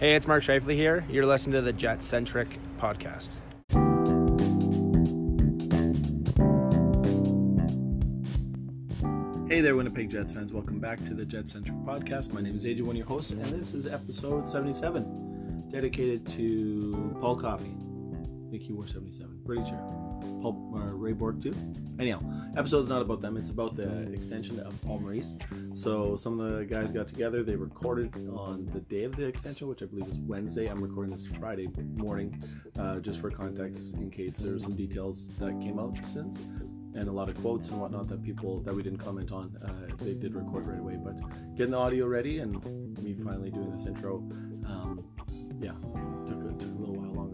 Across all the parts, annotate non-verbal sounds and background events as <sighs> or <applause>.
Hey, it's Mark Scheifele here. You're listening to the Jet Centric podcast. Hey there, Winnipeg Jets fans. Welcome back to the Jet Centric podcast. My name is AJ, one of your hosts, and this is episode 77, dedicated to Paul Coffey. I think he wore 77, pretty sure. Paul, uh, Ray Bourque, too. Anyhow, episode's not about them, it's about the extension of Paul Maurice. So, some of the guys got together, they recorded on the day of the extension, which I believe is Wednesday. I'm recording this Friday morning, uh, just for context, in case there's some details that came out since and a lot of quotes and whatnot that people that we didn't comment on. Uh, they did record right away, but getting the audio ready and me finally doing this intro, um, yeah, took a, took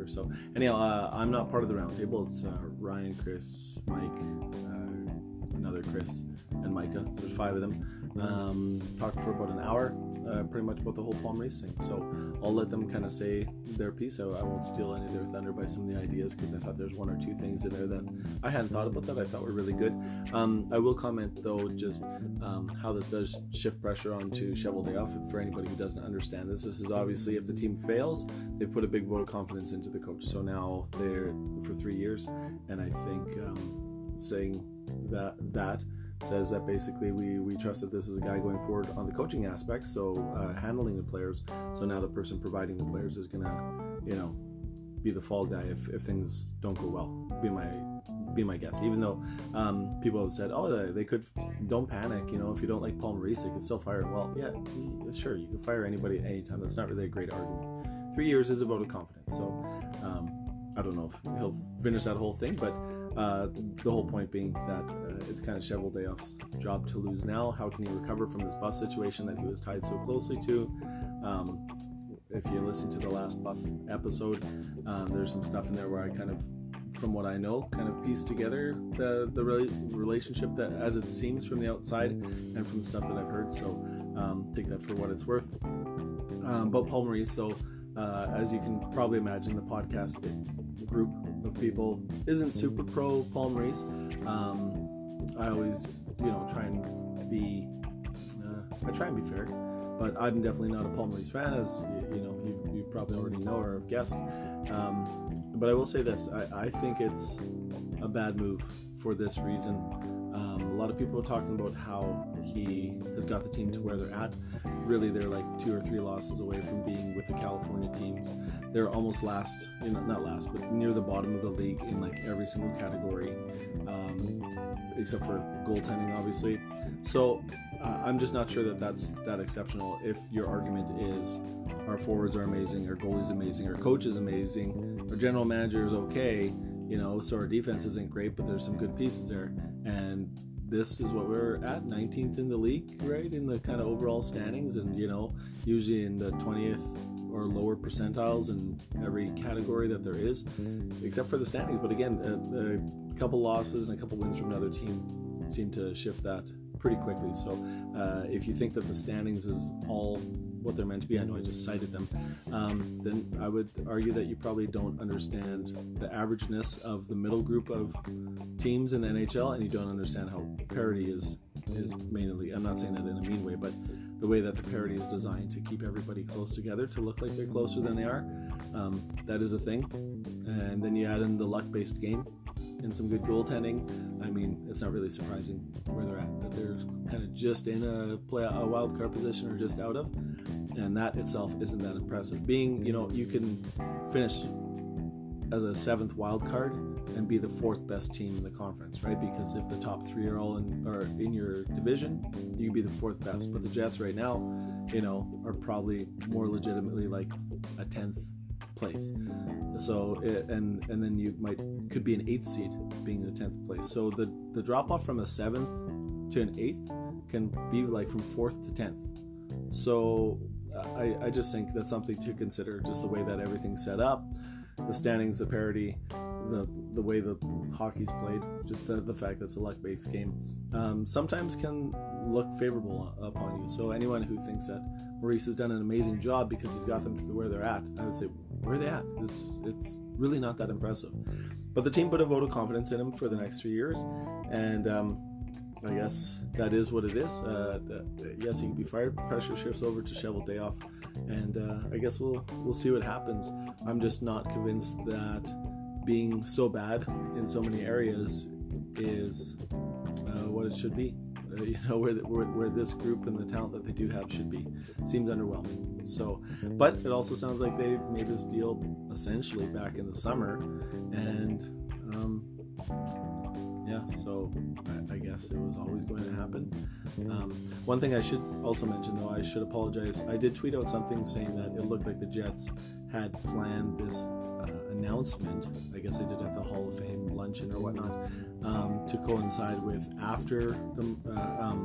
longer. So anyhow, uh, I'm not part of the roundtable. It's uh, Ryan, Chris, Mike, uh, another Chris, and Micah. So there's five of them. Um, talked for about an hour uh, pretty much about the whole Paul Maurice thing. So I'll let them kind of say their piece. I, I, won't steal any of their thunder by some of the ideas because I thought there's one or two things in there that I hadn't thought about that I thought were really good. Um, I will comment though just um, how this does shift pressure onto Cheveldayoff. For anybody who doesn't understand this, this is obviously if the team fails, they put a big vote of confidence into the coach. So now they're for three years, and I think um, saying that that says that basically we, we trust that this is a guy going forward on the coaching aspect, so uh, handling the players. So now the person providing the players is gonna, you know, be the fall guy if, if things don't go well. Be my be my guess. Even though um, people have said, oh, they, could don't panic. You know, if you don't like Paul Maurice, they could still fire him. Well, yeah, sure, you can fire anybody at any time. That's not really a great argument. Three years is a vote of confidence. So um, I don't know if he'll finish that whole thing, but uh, the whole point being that uh, it's kind of Cheveldayoff's job to lose now. How can he recover from this buff situation that he was tied so closely to? Um, if you listen to the last buff episode, um, there's some stuff in there where I kind of, from what I know, kind of piece together the the re- relationship that as it seems from the outside and from stuff that I've heard. So um, take that for what it's worth. Um, but Paul Maurice, so uh, as you can probably imagine, the podcast group people isn't super pro Paul Maurice. Um, I always, you know, try and be, uh, I try and be fair, but I'm definitely not a Paul Maurice fan, as you, you know, you, you, probably already know or have guessed. Um, but I will say this: I, I think it's a bad move for this reason. A lot of people are talking about how he has got the team to where they're at. Really, they're like two or three losses away from being with the California teams. They're almost last, you know, not last, but near the bottom of the league in like every single category, um, except for goaltending, obviously. So uh, I'm just not sure that that's that exceptional. If your argument is our forwards are amazing, our goalie's amazing, our coach is amazing, our general manager is okay you know, so our defense isn't great, but there's some good pieces there. And this is what we're at 19th in the league, right? In the kind of overall standings, and you know, usually in the 20th or lower percentiles in every category that there is, except for the standings. But again, a, a couple losses and a couple wins from another team seem to shift that pretty quickly. So uh, if you think that the standings is all what they're meant to be. I know I just cited them. Um, then I would argue that you probably don't understand the averageness of the middle group of teams in the NHL, and you don't understand how parity is is mainly. I'm not saying that in a mean way, but the way that the parity is designed to keep everybody close together to look like they're closer than they are. Um, that is a thing. And then you add in the luck-based game and some good goaltending. I mean, it's not really surprising where they're at. That they're kind of just in a play a wild card position or just out of and that itself isn't that impressive. Being, you know, you can finish as a seventh wild card and be the fourth best team in the conference, right? Because if the top three are all in are in your division, you can be the fourth best. But the Jets right now, you know, are probably more legitimately like a tenth place. So it, and and then you might could be an eighth seed being the tenth place. So the the drop off from a seventh to an eighth can be like from fourth to tenth. So I, I just think that's something to consider. Just the way that everything's set up, the standings, the parity, the the way the hockey's played, just the, the fact that it's a luck-based game, um, sometimes can look favorable upon you. So anyone who thinks that Maurice has done an amazing job because he's got them to where they're at, I would say, where are they at? It's it's really not that impressive. But the team put a vote of confidence in him for the next three years, and um, I guess that is what it is. Uh, yes, he can be fired. Pressure shifts over to Cheveldayoff and uh, I guess we'll we'll see what happens. I'm just not convinced that being so bad in so many areas is uh, what it should be. Uh, you know where, the, where, where this group and the talent that they do have should be seems underwhelming. So, but it also sounds like they made this deal essentially back in the summer, and um, yeah, so I, I, guess it was always going to happen. Um, one thing I should also mention, though, I should apologize. I did tweet out something saying that it looked like the Jets had planned this uh, announcement. I guess they did at the Hall of Fame luncheon or whatnot um, to coincide with after the, uh, um,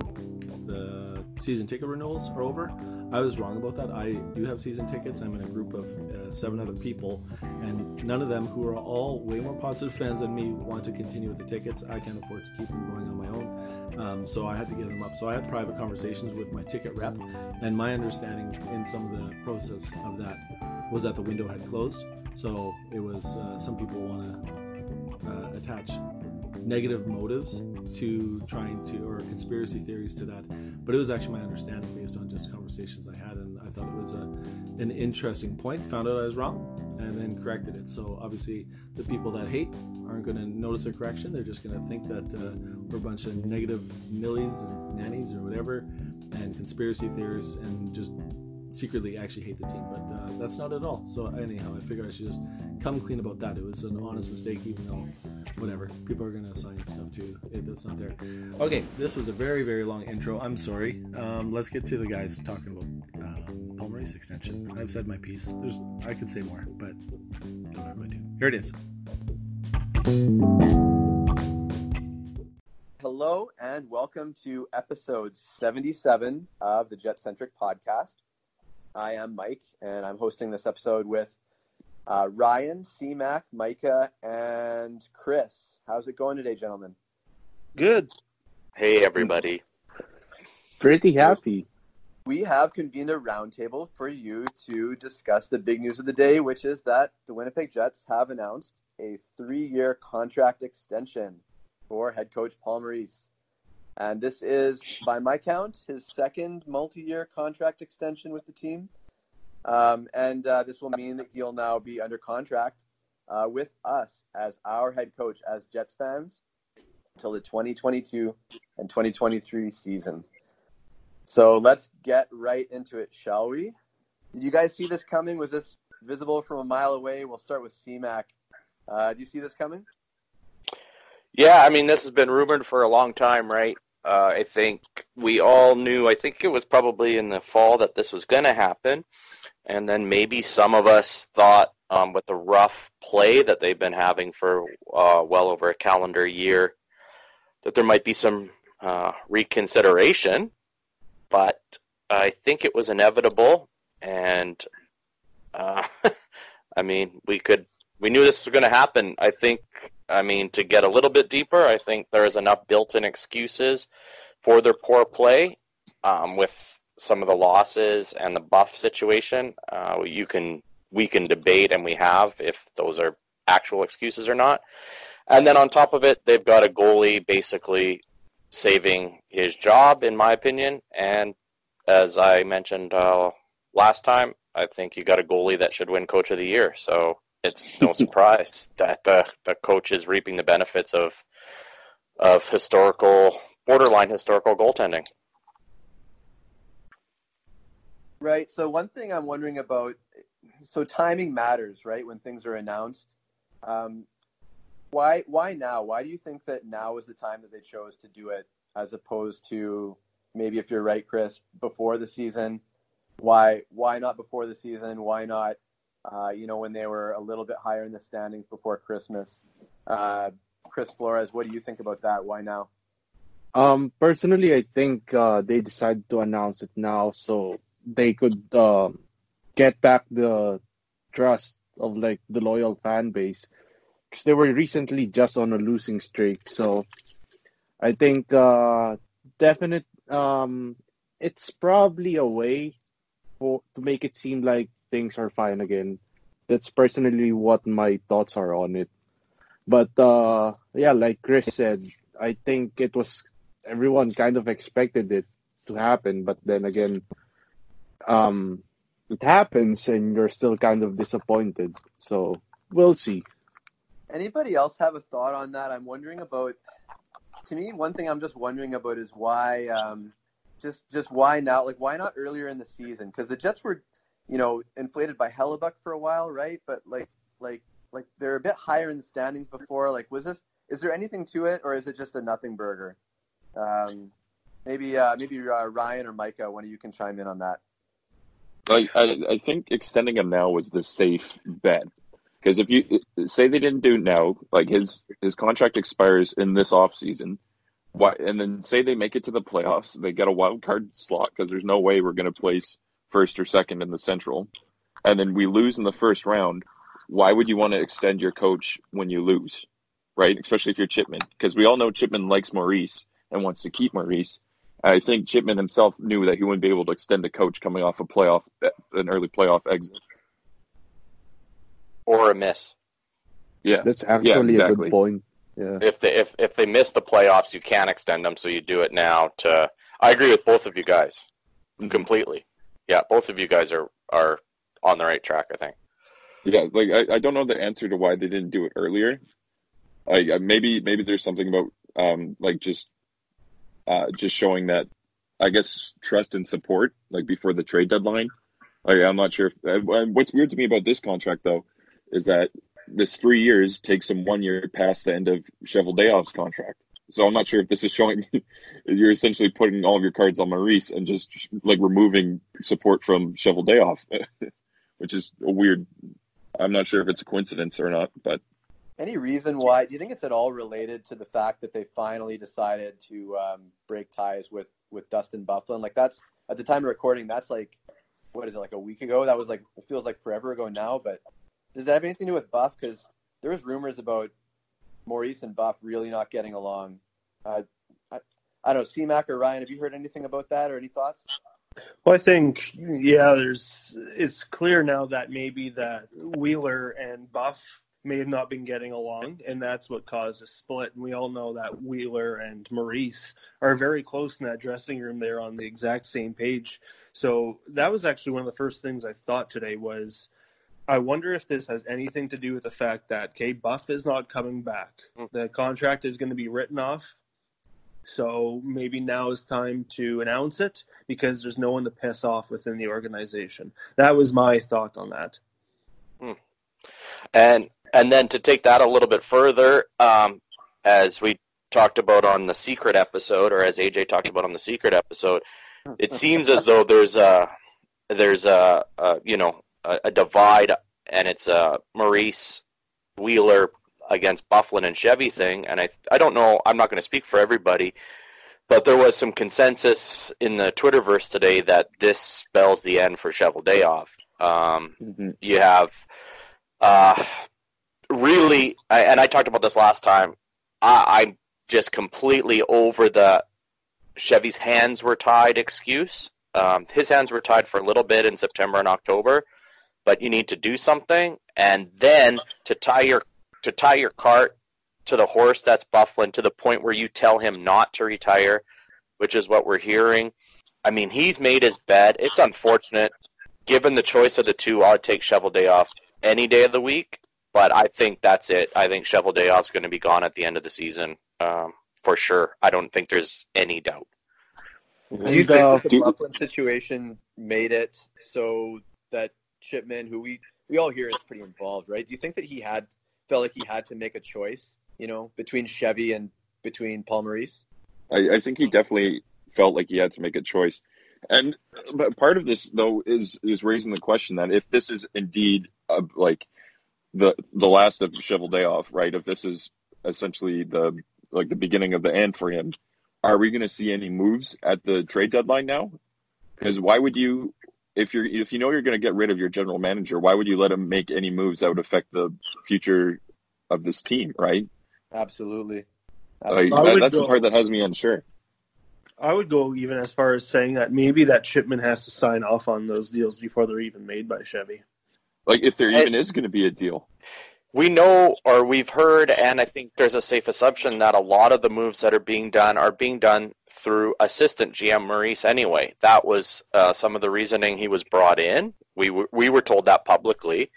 the season ticket renewals are over. I was wrong about that. I do have season tickets. I'm in a group of uh, seven other people, and none of them, who are all way more positive fans than me, want to continue with the tickets. I can't afford to keep them going on my own, um, so I had to give them up. So I had private conversations with my ticket rep, and my understanding in some of the process of that was that the window had closed. So it was uh, some people want to uh, attach negative motives to trying to or conspiracy theories to that. But it was actually my understanding based on just conversations i had and i thought it was a, an interesting point found out i was wrong and then corrected it. So obviously the people that hate aren't going to notice a correction. They're just going to think that uh, we're a bunch of negative millies and nannies or whatever and conspiracy theorists and just secretly actually hate the team, but uh, that's not at all. So anyhow, I figured I should just come clean about that. It was an honest mistake, even though whatever. People are going to assign stuff to it that's not there. Okay, this was a very, very long intro. I'm sorry. Um, let's get to the guys talking about uh, Paul Maurice extension. I've said my piece. There's, I could say more, but I'm not going to. Here it is. Hello, and welcome to episode 77 of the Jet Centric podcast. I am Mike, and I'm hosting this episode with uh, Ryan, C-Mac, Micah, and Chris. How's it going today, gentlemen? Good. Hey, everybody. Pretty happy. We have convened a roundtable for you to discuss the big news of the day, which is that the Winnipeg Jets have announced a three-year contract extension for head coach Paul Maurice. And this is, by my count, his second multi-year contract extension with the team. Um, and uh, this will mean that he'll now be under contract uh, with us as our head coach as Jets fans until the 2022 and 2023 season. So let's get right into it, shall we? Did you guys see this coming? Was this visible from a mile away? We'll start with CMAC. Uh, do you see this coming? Yeah, I mean, this has been rumored for a long time, right? Uh, I think we all knew, I think it was probably in the fall that this was going to happen. And then maybe some of us thought um, with the rough play that they've been having for uh, well over a calendar year that there might be some uh, reconsideration, but I think it was inevitable, and uh, <laughs> I mean we could we knew this was going to happen. I think I mean to get a little bit deeper, I think there is enough built-in excuses for their poor play um, with some of the losses and the buff situation, uh, you can we can debate and we have if those are actual excuses or not. And then on top of it, they've got a goalie basically saving his job, in my opinion. And as I mentioned uh, last time, I think you got a goalie that should win Coach of the Year. So it's no surprise that the the coach is reaping the benefits of of historical, borderline historical goaltending. Right. So one thing I'm wondering about, so timing matters, right? When things are announced, um, why why now? Why do you think that now is the time that they chose to do it, as opposed to maybe if you're right, Chris, before the season? Why why not before the season? Why not, uh, you know, when they were a little bit higher in the standings before Christmas? Uh, Chris Flores, what do you think about that? Why now? Um, personally, I think uh, they decided to announce it now so they could uh, get back the trust of like the loyal fan base because they were recently just on a losing streak. So I think uh, definite um, it's probably a way for to make it seem like things are fine again. That's personally what my thoughts are on it. But uh, yeah, like Chris said, I think it was everyone kind of expected it to happen, but then again, um, it happens and you're still kind of disappointed. So we'll see. Anybody else have a thought on that? I'm wondering about. To me, one thing I'm just wondering about is why, um, just just why now? Like, why not earlier in the season? Because the Jets were, you know, inflated by Hellebuyck for a while, right? But like, like, like they're a bit higher in the standings before. Like, was this? Is there anything to it, or is it just a nothing burger? Um, maybe, uh, maybe uh, Ryan or Micah, one of you can chime in on that. Like I, I think extending him now was the safe bet because if you say they didn't do it now, like his his contract expires in this off season, why? And then say they make it to the playoffs, they get a wild card slot because there's no way we're going to place first or second in the Central, and then we lose in the first round. Why would you want to extend your coach when you lose, right? Especially if you're Chipman, because we all know Chipman likes Maurice and wants to keep Maurice. I think Chipman himself knew that he wouldn't be able to extend a coach coming off a playoff, an early playoff exit, or a miss. Yeah, That's actually Yeah, a good point. Yeah. If they if if they miss the playoffs, you can't extend them, so you do it now. To I agree with both of you guys mm-hmm. completely. Yeah, both of you guys are are on the right track. I think. Yeah, like I, I don't know the answer to why they didn't do it earlier. Like maybe maybe there's something about um like just uh just showing that I guess trust and support like before the trade deadline. Like I'm not sure. If, what's weird to me about this contract though is that this three years takes him one year past the end of Cheveldayoff's contract. So I'm not sure if this is showing <laughs> you're essentially putting all of your cards on Maurice and just like removing support from Cheveldayoff, <laughs> which is a weird. I'm not sure if it's a coincidence or not, but Any reason why? Do you think it's at all related to the fact that they finally decided to um, break ties with with Dustin Byfuglien? Like that's at the time of recording, that's like what is it like a week ago? That was like feels like forever ago now. But does that have anything to do with Buff? Because there was rumors about Maurice and Buff really not getting along. Uh, I, I don't know, CMAC or Ryan, have you heard anything about that or any thoughts? Well, I think yeah, there's it's clear now that maybe that Wheeler and Buff may have not been getting along, and that's what caused a split. And we all know that Wheeler and Maurice are very close in that dressing room. They're on the exact same page. So that was actually one of the first things I thought today was I wonder if this has anything to do with the fact that K Buff is not coming back. The contract is going to be written off. So maybe now is time to announce it because there's no one to piss off within the organization. That was my thought on that. And and then to take that a little bit further, um, as we talked about on the secret episode, or as AJ talked about on the secret episode, it seems as though there's a there's a, a you know a, a divide, and it's a Maurice Wheeler against Byfuglien and Chevy thing. And I I don't know. I'm not going to speak for everybody. But there was some consensus in the Twitterverse today that this spells the end for Cheveldayoff. Um, you have uh, really, I- and I talked about this last time. I, I'm just completely over the Chevy's hands were tied excuse. Um, his hands were tied for a little bit in September and October, but you need to do something, and then to tie your to tie your cart to the horse that's Byfuglien to the point where you tell him not to retire, which is what we're hearing. I mean, he's made his bed. It's unfortunate. Given the choice of the two, I'd take Cheveldayoff any day of the week. But I think that's it. I think Cheveldayoff is going to be gone at the end of the season um, for sure. I don't think there's any doubt. Do you think uh, that the do- Byfuglien situation made it so that Chipman, who we we all hear is pretty involved, right? Do you think that he had felt like he had to make a choice, you know, between Chevy and between Paul Maurice? I, I think he definitely felt like he had to make a choice. And but part of this though is is raising the question that if this is indeed uh, like the the last of Cheveldayoff, right? If this is essentially the like the beginning of the end for him, are we going to see any moves at the trade deadline now? Because why would you, if you're if you know you're going to get rid of your general manager, why would you let him make any moves that would affect the future of this team, right? Absolutely. Like, that- would that's the part that has me unsure. I would go even as far as saying that maybe that Chipman has to sign off on those deals before they're even made by Chevy. Like if there Hey. even is going to be a deal. We know or we've heard, and I think there's a safe assumption that a lot of the moves that are being done are being done through assistant GM Maurice anyway. That was uh, some of the reasoning he was brought in. We, w- we were told that publicly.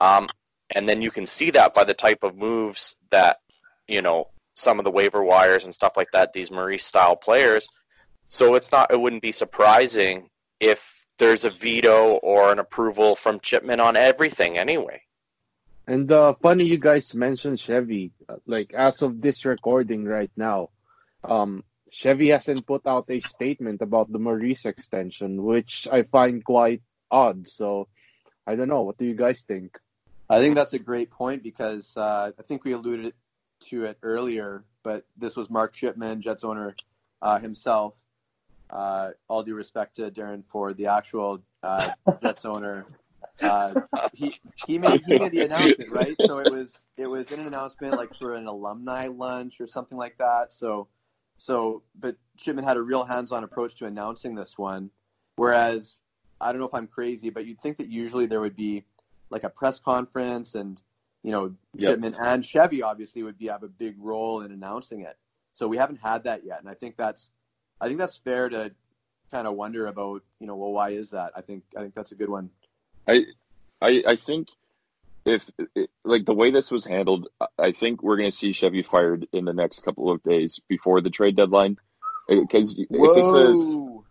Um, and then you can see that by the type of moves that, you know, some of the waiver wires and stuff like that, these Maurice style players. So it's not, it wouldn't be surprising if there's a veto or an approval from Chipman on everything anyway. And uh, funny you guys mentioned Chevy. Like as of this recording right now, um, Chevy hasn't put out a statement about the Maurice extension, which I find quite odd. So I don't know. What do you guys think? I think that's a great point because uh, I think we alluded to it earlier, but this was Mark Chipman, Jets owner uh, himself. Uh, all due respect to Darren for the actual uh, Jets owner. Uh, he he made he made the announcement right, so it was it was in an announcement like for an alumni lunch or something like that. So so, but Chipman had a real hands-on approach to announcing this one, whereas I don't know if I'm crazy, but you'd think that usually there would be like a press conference and you know Yep. Chipman and Chevy obviously would be have a big role in announcing it. So we haven't had that yet, and I think that's I think that's fair to kind of wonder about you know well why is that? I think I think that's a good one. I, I, I think if it, like the way this was handled, I- I think we're going to see Chevy fired in the next couple of days before the trade deadline. Because if it's a Whoa!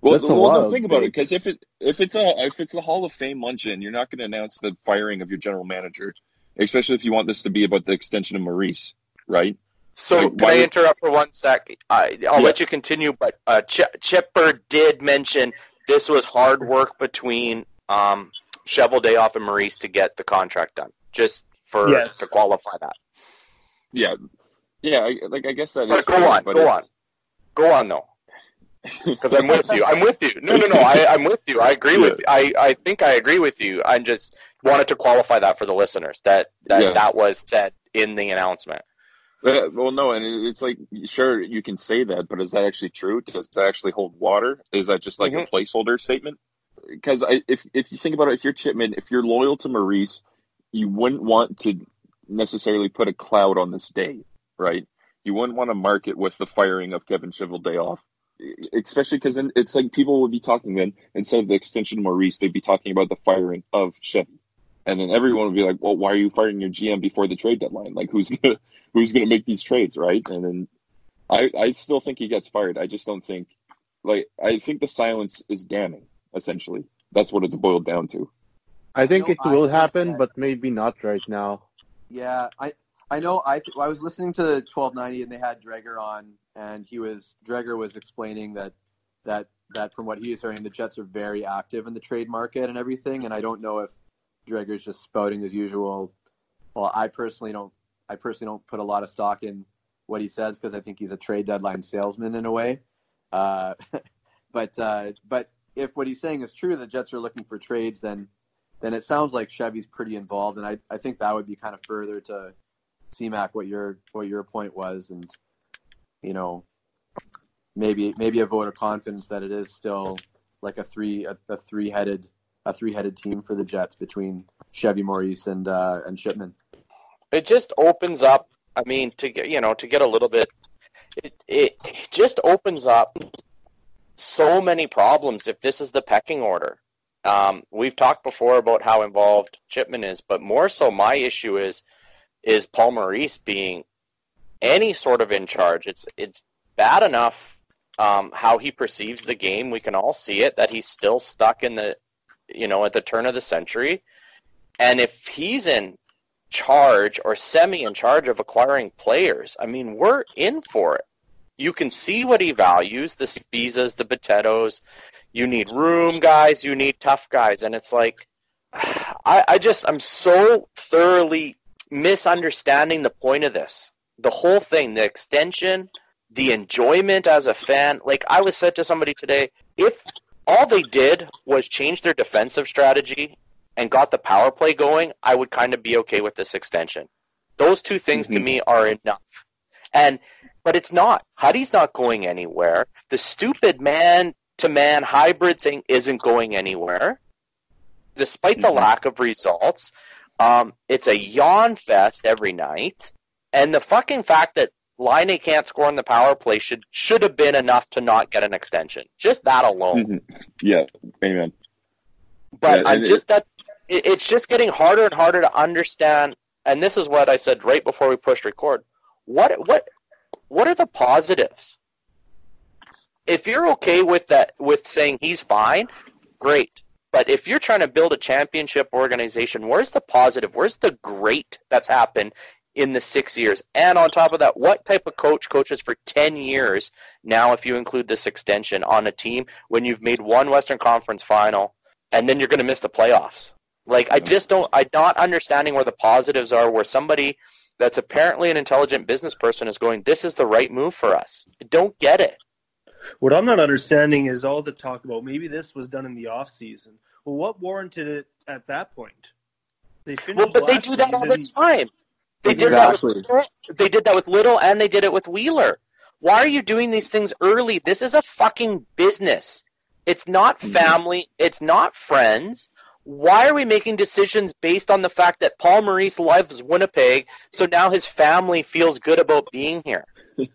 well, That's a well no, think about it. Because if it if it's a if it's a Hall of Fame luncheon, you're not going to announce the firing of your general manager, especially if you want this to be about the extension of Maurice, right? So Like, can I interrupt for one sec? I, I'll Yeah. let you continue, but uh, Ch- Chipper did mention this was hard work between um, Cheveldayoff and Maurice to get the contract done, just for Yes. to qualify that. Yeah, yeah. I, like I guess that. But go fair, on, but go it's- on, go on though, <laughs> because I'm with you. I'm with you. No, no, no. I, I'm with you. I agree with. I, I think I agree with you. I just wanted to qualify that for the listeners that that Yeah. that was said in the announcement. Uh, well, no, and it's like sure you can say that, but is that actually true? Does that actually hold water? Is that just like Mhm. a placeholder statement? Because if if you think about it, if you're Chipman, if you're loyal to Maurice, you wouldn't want to necessarily put a cloud on this day, right? You wouldn't want to mark it with the firing of Kevin Day off, especially because then it's like people would be talking then instead of the extension of Maurice, they'd be talking about the firing of Chevy. And then everyone would be like, "Well, why are you firing your GM before the trade deadline? Like, who's gonna who's gonna make these trades, right?" And then I I still think he gets fired. I just don't think like I think the silence is damning. Essentially, that's what it's boiled down to. I think No, it will happen, that- but maybe not right now. Yeah, I I know. I I was listening to the 1290 and they had Dreger on, and he was Dreger was explaining that that that from what he was hearing, the Jets are very active in the trade market and everything. And I don't know if Dreger's just spouting as usual. Well, I personally don't. I personally don't put a lot of stock in what he says because I think he's a trade deadline salesman in a way. Uh, <laughs> but uh, but if what he's saying is true, the Jets are looking for trades, then then it sounds like Chevy's pretty involved, and I, I think that would be kind of further to CMAC what your what your point was, and you know maybe maybe a vote of confidence that it is still like a three a, a three headed a three headed team for the Jets between Chevy Maurice and uh, and Chipman. it just opens up i mean to get you know to get a little bit it, it it just opens up so many problems if this is the pecking order. Um, we've talked before about how involved chipman is but more so my issue is is paul maurice being any sort of in charge. It's it's bad enough um, how he perceives the game. We can all see it that he's still stuck in the you know at the turn of the century. And if he's in charge or semi in charge of acquiring players, I mean, we're in for it. You can see what he values the Spizas, the potatoes. You need room guys, you need tough guys. And it's like, <sighs> I, I just, I'm so thoroughly misunderstanding the point of this. The whole thing, the extension, the enjoyment as a fan. Like I was said to somebody today, if all they did was change their defensive strategy and got the power play going, I would kind of be okay with this extension. Those two things to Mhm. me are enough. And but it's not. Huddy's not going anywhere. The stupid man to man hybrid thing isn't going anywhere. Despite the Mhm. lack of results, Um, it's a yawn fest every night, and the fucking fact that Laine can't score in the power play should should have been enough to not get an extension. Just that alone. Mhm. Yeah, amen. But Yeah, I'm just that it, it's just getting harder and harder to understand. And this is what I said right before we pushed record. What what what are the positives? If you're okay with that, with saying he's fine, great. But if you're trying to build a championship organization, where's the positive? Where's the great that's happened in the six years? And on top of that, what type of coach coaches for 10 years now, if you include this extension on a team when you've made one Western Conference final and then you're going to miss the playoffs? Like, I just don't, I'm not understanding where the positives are, where somebody that's apparently an intelligent business person is going, this is the right move for us. I don't get it. What I'm not understanding is all the talk about maybe this was done in the off season. Well, what warranted it at that point? They finished Well, but they do that all the time. They did that with Little, they did that with Little and they did it with Wheeler. Why are you doing these things early? This is a fucking business. It's not Mhm. family, it's not friends. Why are we making decisions based on the fact that Paul Maurice loves Winnipeg, so now his family feels good about being here? <laughs>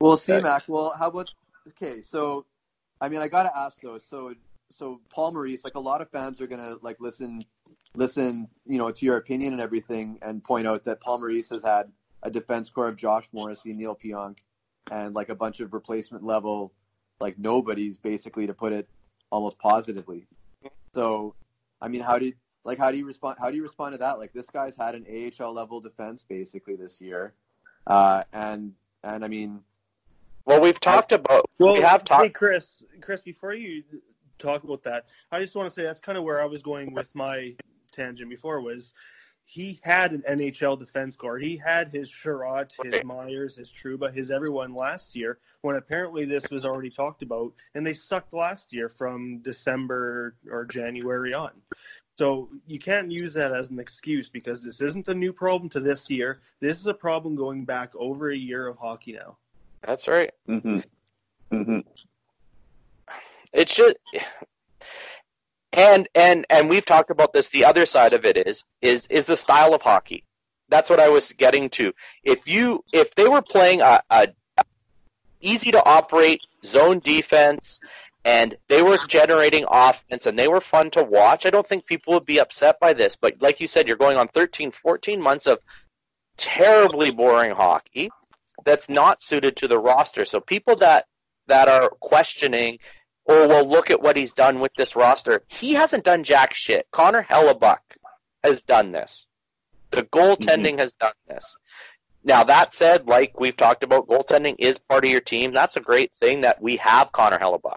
Well, C Okay. Mac. Well, how about okay? So, I mean, I gotta ask though. So, so Paul Maurice, like a lot of fans are gonna like listen, listen, you know, to your opinion and everything, and point out that Paul Maurice has had a defense core of Josh Morrissey, Neal Pionk, and like a bunch of replacement level, like nobodies, basically, to put it almost positively. So, I mean, how do you, like how do you respond? How do you respond to that? Like this guy's had an AHL level defense basically this year, uh, and and I mean. Well, we've talked about Well, we have talked. Hey, Chris. Chris, before you talk about that, I just want to say that's kind of where I was going with my tangent before. Was he had an NHL defense core? He had his Sherratt, his Right. Myers, his Trouba, his everyone last year. When apparently this was already talked about, and they sucked last year from December or January on. So you can't use that as an excuse because this isn't a new problem to this year. This is a problem going back over a year of hockey now. That's right. hmm hmm It's just and and and we've talked about this. The other side of it is is is the style of hockey. That's what I was getting to. If you if they were playing a, a easy to operate zone defense and they were generating offense and they were fun to watch, I don't think people would be upset by this. But like you said, you're going on 13, 14 months of terribly boring hockey that's not suited to the roster. So people that that are questioning or well, look at what he's done with this roster. He hasn't done jack shit. Connor Hellebuyck has done this. The goaltending has done this. Now that said, like we've talked about, goaltending is part of your team. That's a great thing that we have Connor Hellebuyck.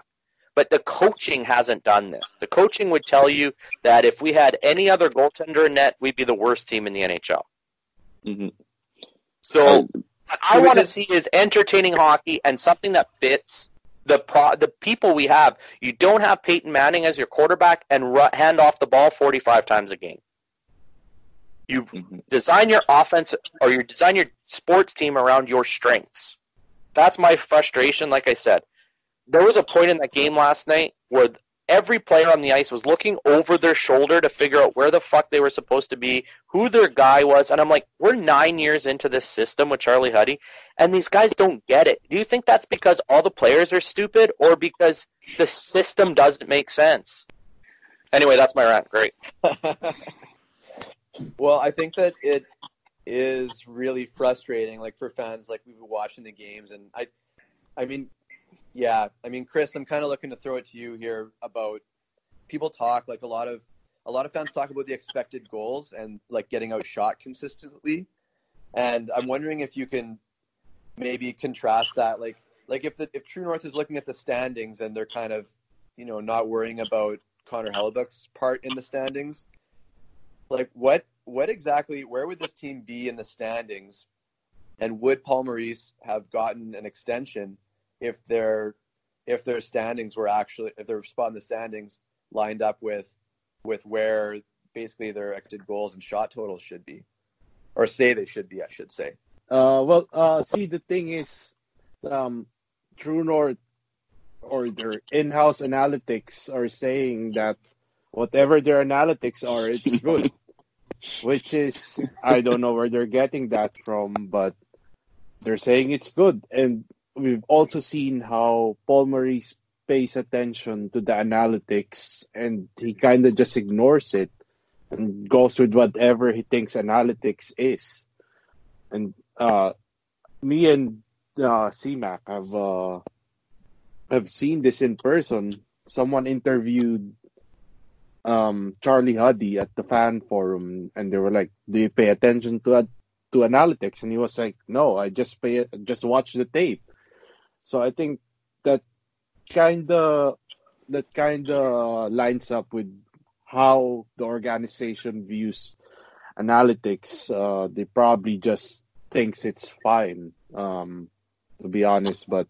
But the coaching hasn't done this. The coaching would tell you that if we had any other goaltender in net, we'd be the worst team in the NHL. hmm So what I want to see is entertaining hockey and something that fits the pro- the people we have. You don't have Peyton Manning as your quarterback and ru- hand off the ball 45 times a game. You hmm design your offense or you design your sports team around your strengths. That's my frustration. Like I said, there was a point in that game last night where every player on the ice was looking over their shoulder to figure out where the fuck they were supposed to be, who their guy was, and I'm like, we're nine years into this system with Charlie Huddy, and these guys don't get it. Do you think that's because all the players are stupid, or because the system doesn't make sense? Anyway, that's my rant. Great. <laughs> well, I think that it is really frustrating, like for fans, like we've been watching the games, and I, I mean, yeah, I mean, Chris, I'm kind of looking to throw it to you here about people talk like a lot of a lot of fans talk about the expected goals and like getting outshot consistently, and I'm wondering if you can maybe contrast that, like like if the if True North is looking at the standings and they're kind of you know not worrying about Connor Hellebuyck's part in the standings like what what exactly where would this team be in the standings? And would paul maurice have gotten an extension if their if their standings were actually if their spot in the standings lined up with with where basically their expected goals and shot totals should be or say they should be i should say Uh, well, uh, see, the thing is, um, True North or their in-house analytics are saying that whatever their analytics are, it's good. <laughs> which is I don't know where they're getting that from, but they're saying it's good. And we've also seen how Paul Maurice pays attention to the analytics and he kind of just ignores it and goes with whatever he thinks analytics is. And uh, me and uh, CMAC have uh, have seen this in person. Someone interviewed um, Charlie Huddy at the fan forum, and they were like, "Do you pay attention to to analytics?" And he was like, "No, I just pay just watch the tape." So I think that kind of that kind of lines up with how the organization views analytics. Uh, they probably just thinks it's fine, um, to be honest. But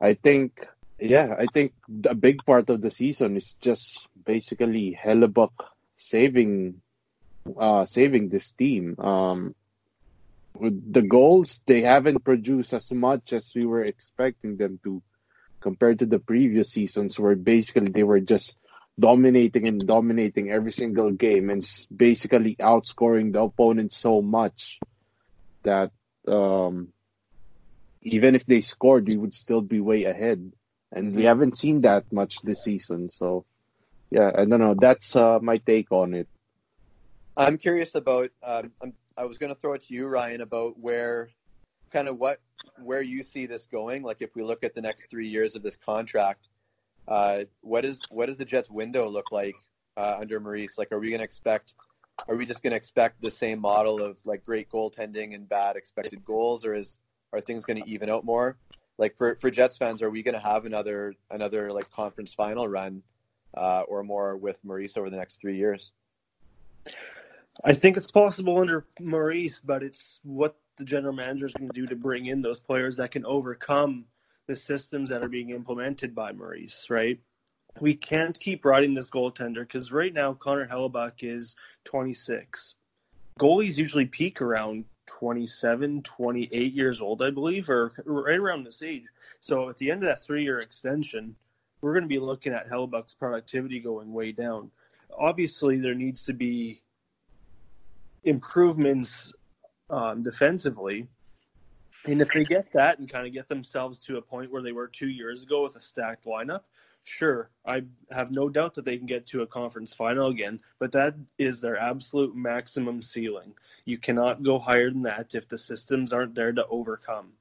I think, yeah, I think a big part of the season is just basically Hellebuyck saving, uh, saving this team. Um, the goals, they haven't produced as much as we were expecting them to, compared to the previous seasons, where basically they were just dominating and dominating every single game and basically outscoring the opponent so much that um, even if they scored, we would still be way ahead. And we haven't seen that much this season. So, yeah, I don't know. That's uh, my take on it. I'm curious about. Um, I'm, I was going to throw it to you, Ryan, about where, kind of what, where you see this going. Like if we look at the next three years of this contract, uh, what is what does the Jets' window look like uh, under Maurice? Like, are we going to expect? Are we just going to expect the same model of like great goaltending and bad expected goals, or is are things going to even out more? Like for, for Jets fans, are we going to have another another like conference final run uh, or more with Maurice over the next three years? I think it's possible under Maurice, but it's what the general manager is going to do to bring in those players that can overcome the systems that are being implemented by Maurice, right? We can't keep riding this goaltender because right now Connor Hellebuyck is 26. Goalies usually peak around 27, 28 years old, I believe, or right around this age. So at the end of that three year extension, we're going to be looking at Hellebuyck's productivity going way down. Obviously, there needs to be improvements um, defensively. And if they get that and kind of get themselves to a point where they were two years ago with a stacked lineup, sure, I have no doubt that they can get to a conference final again, but that is their absolute maximum ceiling. You cannot go higher than that if the systems aren't there to overcome.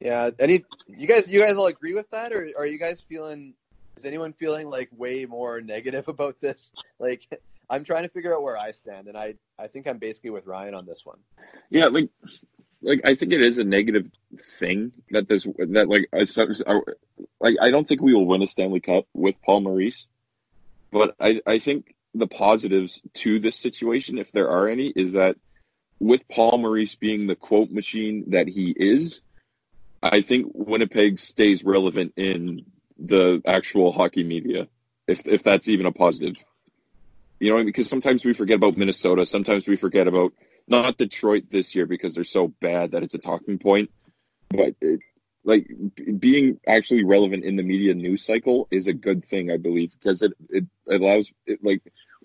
Yeah, any you guys you guys all agree with that or are you guys feeling is anyone feeling like way more negative <laughs> about this? Like I'm trying to figure out where I stand and I I think I'm basically with Ryan on this one. Yeah, like like I think it is a negative thing that this that like I, like I don't think we will win a Stanley Cup with Paul Maurice, but I I think the positives to this situation, if there are any, is that with Paul Maurice being the quote machine that he is, I think Winnipeg stays relevant in the actual hockey media, if if that's even a positive. You know, because sometimes we forget about Minnesota, sometimes we forget about not Detroit this year because they're so bad that it's a talking point, but it, like being actually relevant in the media news cycle is a good thing, I believe, because it it allows it like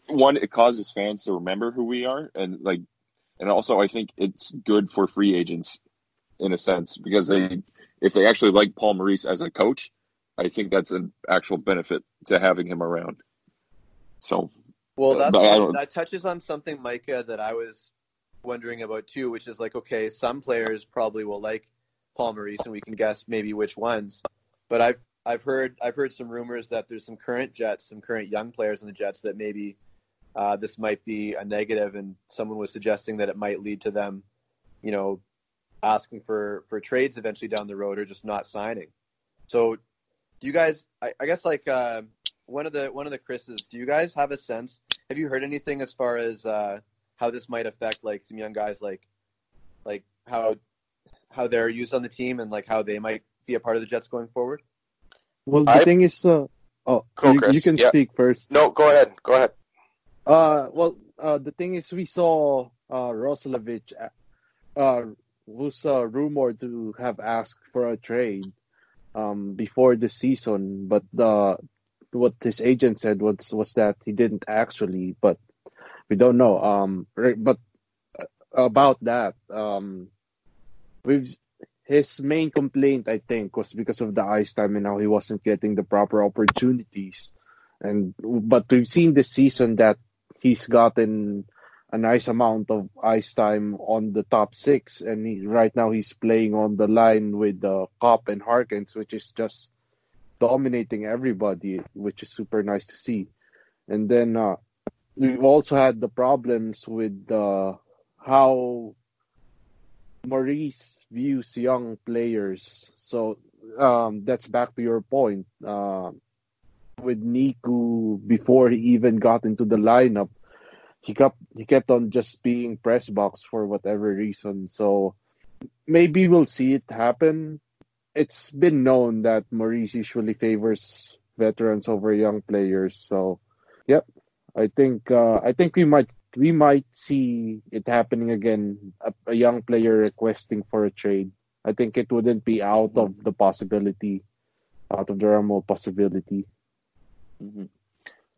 one it causes fans to remember who we are and like and also I think it's good for free agents in a sense because they if they actually like Paul Maurice as a coach, I think that's an actual benefit to having him around. So well, that's that touches on something, Micah, that I was wondering about too, which is like, okay, some players probably will like Paul Maurice, and we can guess maybe which ones. But I've I've heard I've heard some rumors that there's some current Jets, some current young players in the Jets that maybe uh, this might be a negative, and someone was suggesting that it might lead to them, you know, asking for for trades eventually down the road or just not signing. So, do you guys? I, I guess like uh, one of the one of the Chris's. Do you guys have a sense? Have you heard anything as far as uh, how this might affect like some young guys, like like how how they're used on the team and like how they might be a part of the Jets going forward? Well, the I, thing is, uh, oh, cool, you, you, can yeah. speak first. No, go ahead. Go ahead. Uh, well, uh, the thing is, we saw uh, Roslovic, uh, who's uh, rumored to have asked for a trade um, before the season, but the what his agent said was was that he didn't actually. But we don't know. Um, but uh, about that, um, we've his main complaint, I think, was because of the ice time and how he wasn't getting the proper opportunities. And but we've seen this season that he's gotten a nice amount of ice time on the top six, and he, right now he's playing on the line with the uh, Copp and Harkins, which is just dominating everybody, which is super nice to see. And then uh, we've also had the problems with uh, how Maurice views young players. So um, that's back to your point. Uh, with Niku, before he even got into the lineup, he kept he kept on just being press box for whatever reason. So maybe we'll see it happen. It's been known that Maurice usually favors veterans over young players. So, yep, I think uh, I think we might we might see it happening again. A, a, young player requesting for a trade. I think it wouldn't be out of the possibility, out of the realm of possibility. Mm-hmm.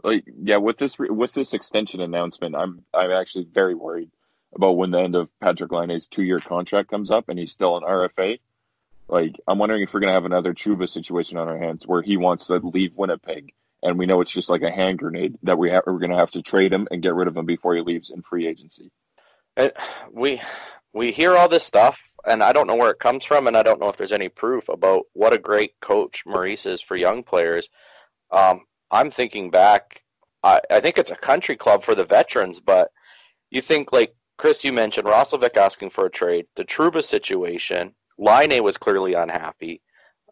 Like yeah, with this with this extension announcement, I'm I'm actually very worried about when the end of Patrick Laine's two year contract comes up and he's still an RFA. Like I'm wondering if we're gonna have another Trouba situation on our hands where he wants to leave Winnipeg and we know it's just like a hand grenade that we have, we're going to have to trade him and get rid of him before he leaves in free agency. We we hear all this stuff, and I don't know where it comes from, and I don't know if there's any proof about what a great coach Maurice is for young players. Um, I'm thinking back, I, I think it's a country club for the veterans, but you think like Chris, you mentioned Roslovic asking for a trade, the Trouba situation. Laine was clearly unhappy.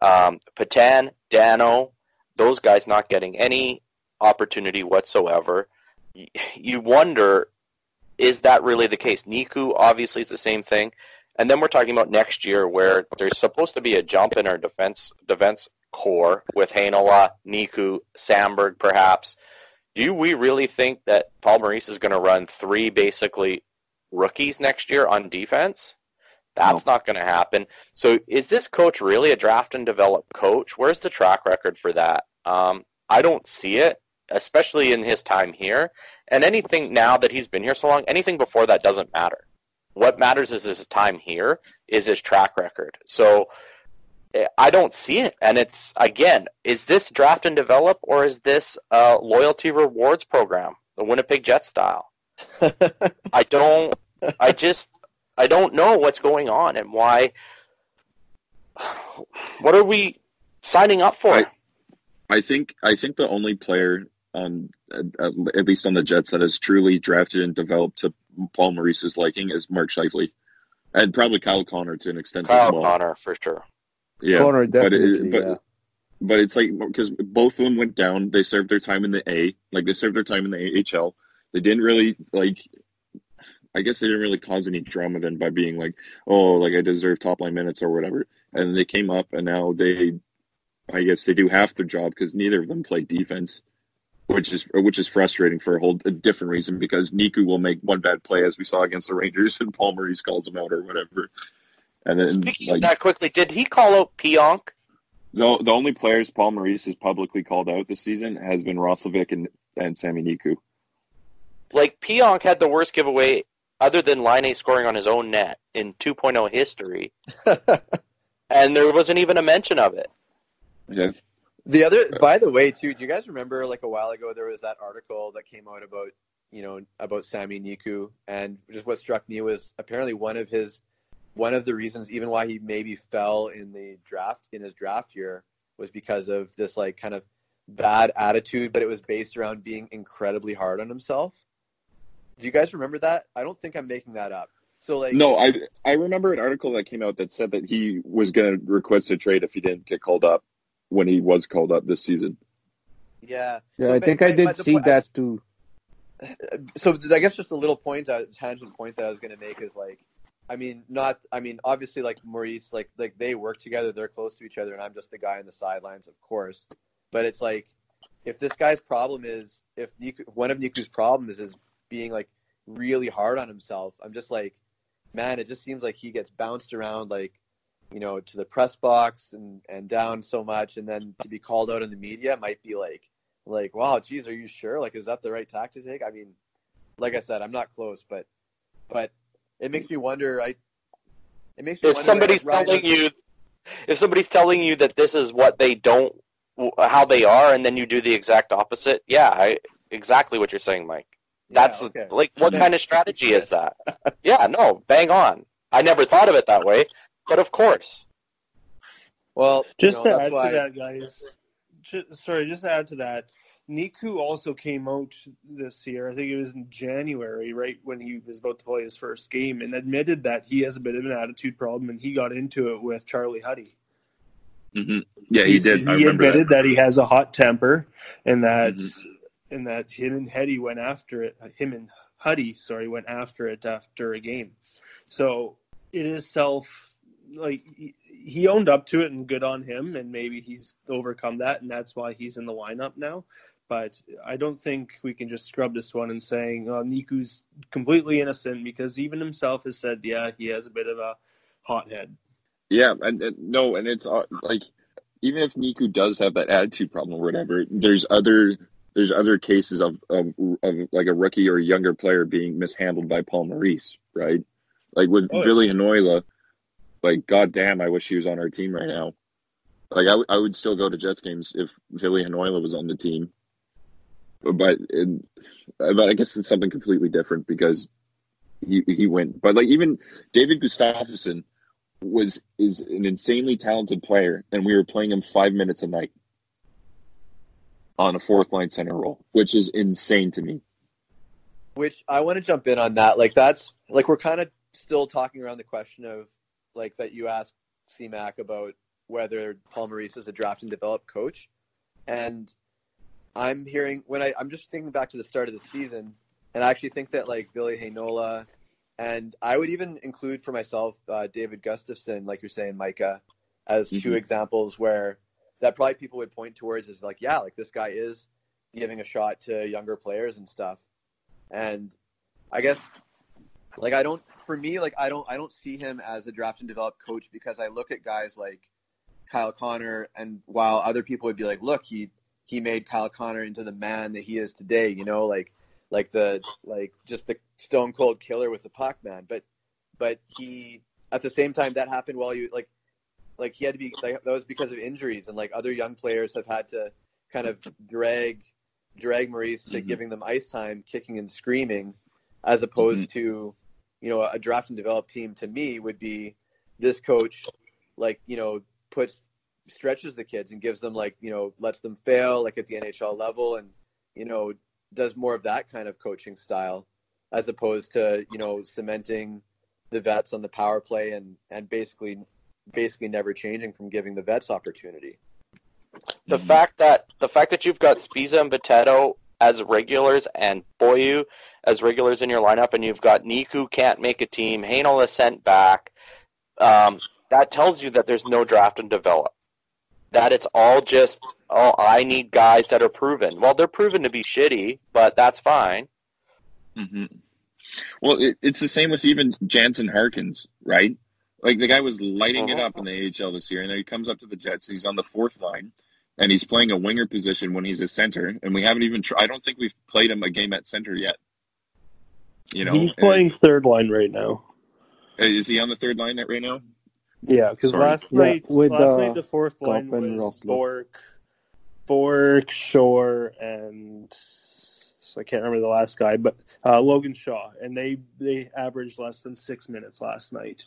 Um, Petan, Dano, those guys not getting any opportunity whatsoever. You wonder, is that really the case? Niku obviously is the same thing. And then we're talking about next year where there's supposed to be a jump in our defense defense core with Heinola, Niku, Samberg perhaps. Do we really think that Paul Maurice is going to run three basically rookies next year on defense? That's no. not going to happen. So, is this coach really a draft and develop coach? Where's the track record for that? Um, I don't see it, especially in his time here. And anything now that he's been here so long, anything before that doesn't matter. What matters is his time here, is his track record. So, eh, I don't see it. And it's, again, is this draft and develop or is this a loyalty rewards program, the Winnipeg Jet style? <laughs> I don't, I just, I don't know what's going on and why. What are we signing up for? I, I think I think the only player on at, at, least on the Jets that has truly drafted and developed to Paul Maurice's liking is Mark Scheifele, and probably Kyle Connor to an extent. Kyle well. Connor for sure. Yeah, Connor definitely. But, it, but, yeah. but it's like because both of them went down. They served their time in the A, like they served their time in the AHL. They didn't really like I guess they didn't really cause any drama then by being like, oh, like I deserve top line minutes or whatever. And they came up and now they, I guess they do half their job because neither of them play defense, which is which is frustrating for a whole a different reason because Niku will make one bad play as we saw against the Rangers and Paul Maurice calls him out or whatever. And then speaking like, of that quickly, did he call out Pionk? No, the only players Paul Maurice has publicly called out this season has been Roslovic and and Sami Niku. Like Pionk had the worst giveaway other than Laine scoring on his own net in 2.0 history. <laughs> and there wasn't even a mention of it. Yeah. The other, by the way, too, do you guys remember like a while ago there was that article that came out about you know about Sami Niku, and just what struck me was apparently one of his one of the reasons even why he maybe fell in the draft in his draft year was because of this like kind of bad attitude, but it was based around being incredibly hard on himself. Do you guys remember that? I don't think I'm making that up. So like No, I I remember an article that came out that said that he was going to request a trade if he didn't get called up when he was called up this season. Yeah. Yeah, So, I but- think I did see point- that too. Uh, so I guess just a little point, a tangent point that I was going to make is like, I mean, not, I mean, obviously, like Maurice, like, like they work together, they're close to each other, and I'm just the guy on the sidelines, of course. But it's like, if this guy's problem is, if Niku, one of Niku's problems is being like really hard on himself, I'm just like, man, it just seems like he gets bounced around, like, you know, to the press box and and down so much, and then to be called out in the media might be like, like, wow, geez, are you sure? Like, is that the right tack to take? I mean, like I said, I'm not close, but but it makes me wonder. I it makes me If wonder, somebody's telling you, if somebody's telling you that this is what they don't, how they are, and then you do the exact opposite, yeah, I, exactly what you're saying, Mike. Yeah, That's okay. like, what kind of strategy is that? yeah, no, bang on. I never thought of it that way, but of course. Well, you Just know, to add why, to that, guys. Ju- sorry, just to add to that. Niku also came out this year. I think it was in January, right when he was about to play his first game, and admitted that he has a bit of an attitude problem, and he got into it with Charlie Huddy. hmm Yeah, he He's- did. I He admitted that. that. he has a hot temper, and that Mhm. And that him and Huddy went after it. Him and Huddy, sorry, went after it after a game. So it is self like he- he owned up to it, and good on him. And maybe he's overcome that, and that's why he's in the lineup now. But I don't think we can just scrub this one and saying oh, Niku's completely innocent because even himself has said, yeah, he has a bit of a hothead. Yeah, and, and no, and it's uh, like even if Niku does have that attitude problem or whatever, there's other there's other cases of of, of like a rookie or a younger player being mishandled by Paul Maurice, right? Like with Oh, yeah. Billy Heinola, like goddamn, I wish he was on our team right now. Like I, w- I would still go to Jets games if Billy Heinola was on the team, but it, but I guess it's something completely different because he he went. But like even David Gustafsson was is an insanely talented player, and we were playing him five minutes a night on a fourth line center role, which is insane to me. which I want to jump in on that. Like that's like we're kind of still talking around the question of like that you asked CMAC about whether Paul Maurice is a draft and develop coach, and I'm hearing when I I'm just thinking back to the start of the season, and I actually think that like Billy Heinola, and I would even include for myself uh, David Gustafsson, like you're saying, Micah, as two Mhm. examples where that probably people would point towards is like yeah, like this guy is giving a shot to younger players and stuff. And I guess like I don't for me like I don't I don't see him as a draft and develop coach because I look at guys like Kyle Connor and while other people would be like, look, he he made Kyle Connor into the man that he is today, you know, like like the like just the stone cold killer with the puck man. But but he at the same time that happened while you like like he had to be like that was because of injuries and like other young players have had to kind of drag drag Maurice to Mhm. giving them ice time, kicking and screaming, as opposed to, you know, a draft and develop team to me would be this coach, like, you know, puts stretches the kids and gives them like, you know, lets them fail like at the NHL level and, you know, does more of that kind of coaching style as opposed to, you know, cementing the vets on the power play and, and basically basically never changing from giving the vets opportunity. The fact that the fact that you've got Sbisa and Bitetto as regulars and Beaulieu as regulars in your lineup, and you've got Niku can't make a team, Heinola is sent back. Um, that tells you that there's no draft and develop. That it's all just oh, I need guys that are proven. Well, they're proven to be shitty, but that's fine. hmm Well, it, it's the same with even Jansen Harkins, right? Like the guy was lighting it up in the AHL this year, and then he comes up to the Jets. He's on the fourth line, and he's playing a winger position when he's a center, and we haven't even. Tr- I don't think we've played him a game at center yet. You know, he's and- playing third line right now. Is he on the third line right now? Yeah, because Sorry. last Yeah, night, with, last uh, night the fourth line was Bork, Bork, Shore, and I can't remember the last guy, but uh, Logan Shaw, and they they averaged less than six minutes last night.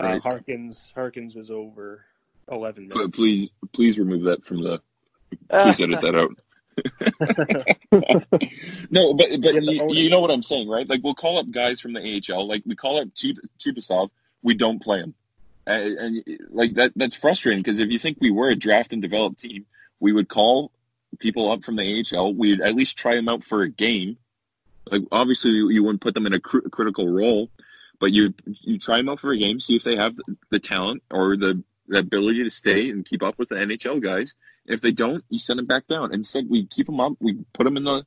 Uh, Harkins Harkins was over eleven But minutes. please, please remove that from the. Please edit that out. <laughs> no, but but you, you know what I'm saying, right? Like we'll call up guys from the AHL, like we call up Chup- Chupasov, we don't play him, and, and like that that's frustrating because if you think we were a draft and develop team, we would call people up from the AHL. We'd at least try them out for a game. Like obviously you, you wouldn't put them in a cr- critical role, but you you try them out for a game, see if they have the, talent or the, the ability to stay and keep up with the NHL guys. If they don't, you send them back down. Instead, we keep them up. We put them in the,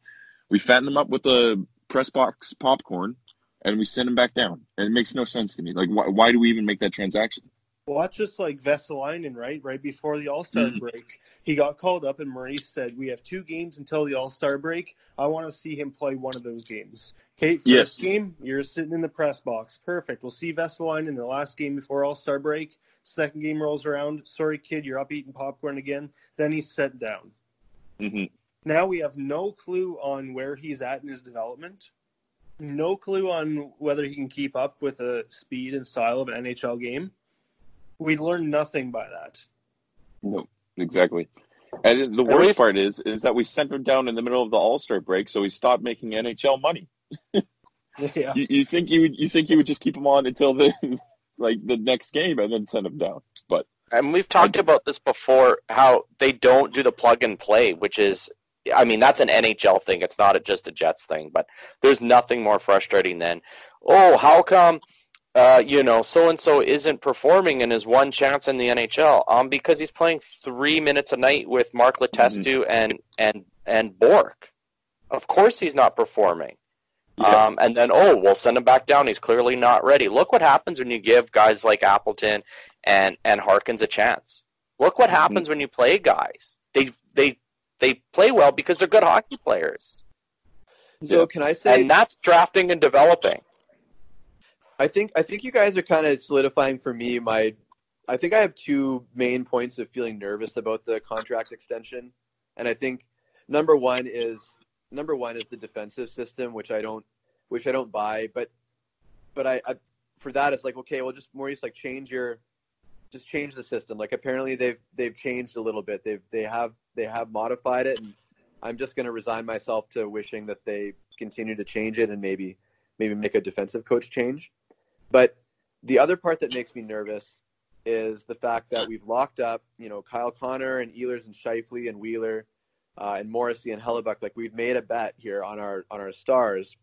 we fatten them up with the press box popcorn, and we send them back down. And it makes no sense to me. Like, why, why do we even make that transaction? Watch just like Vesalainen, right? Right before the All Star Mhm. break, he got called up, and Maurice said, "We have two games until the All Star break. I want to see him play one of those games." Okay, first Yes. game, you're sitting in the press box. Perfect. We'll see Vesalainen in the last game before All Star break. Second game rolls around. Sorry, kid, you're up eating popcorn again. Then he's set down. hmm Now we have no clue on where he's at in his development. No clue on whether he can keep up with the speed and style of an NHL game. We learned nothing by that. No, exactly. And the worst we've- part is, is that we sent him down in the middle of the All Star break, so he stopped making NHL money. <laughs> Yeah. You, you think you would, you think you would just keep him on until the, <laughs> like the next game and then send him down? But And we've talked about this before how they don't do the plug and play, which is, I mean, that's an NHL thing. It's not a, just a Jets thing. But there's nothing more frustrating than, oh, how come, uh, you know, so and so isn't performing in his one chance in the NHL? Um, because he's playing three minutes a night with Mark Letestu and and and Bork. Of course, he's not performing. yeah, Um, and then, oh, we'll send him back down. He's clearly not ready. Look what happens when you give guys like Appleton and and Harkins a chance. Look what Mhm. happens when you play guys. They they they play well because they're good hockey players, So Yeah. can I say? and that's drafting and developing. I think I think you guys are kind of solidifying for me my. I think I have two main points of feeling nervous about the contract extension, and I think number one is number one is the defensive system, which I don't which I don't buy, but but I, I for that it's like okay, well just Maurice like change your just change the system. Like apparently they've they've changed a little bit. They've they have they have modified it, and I'm just going to resign myself to wishing that they continue to change it and maybe maybe make a defensive coach change. But the other part that makes me nervous is the fact that we've locked up, you know, Kyle Connor and Ehlers and Scheifele and Wheeler uh, and Morrissey and Hellebuyck. Like we've made a bet here on our on our stars,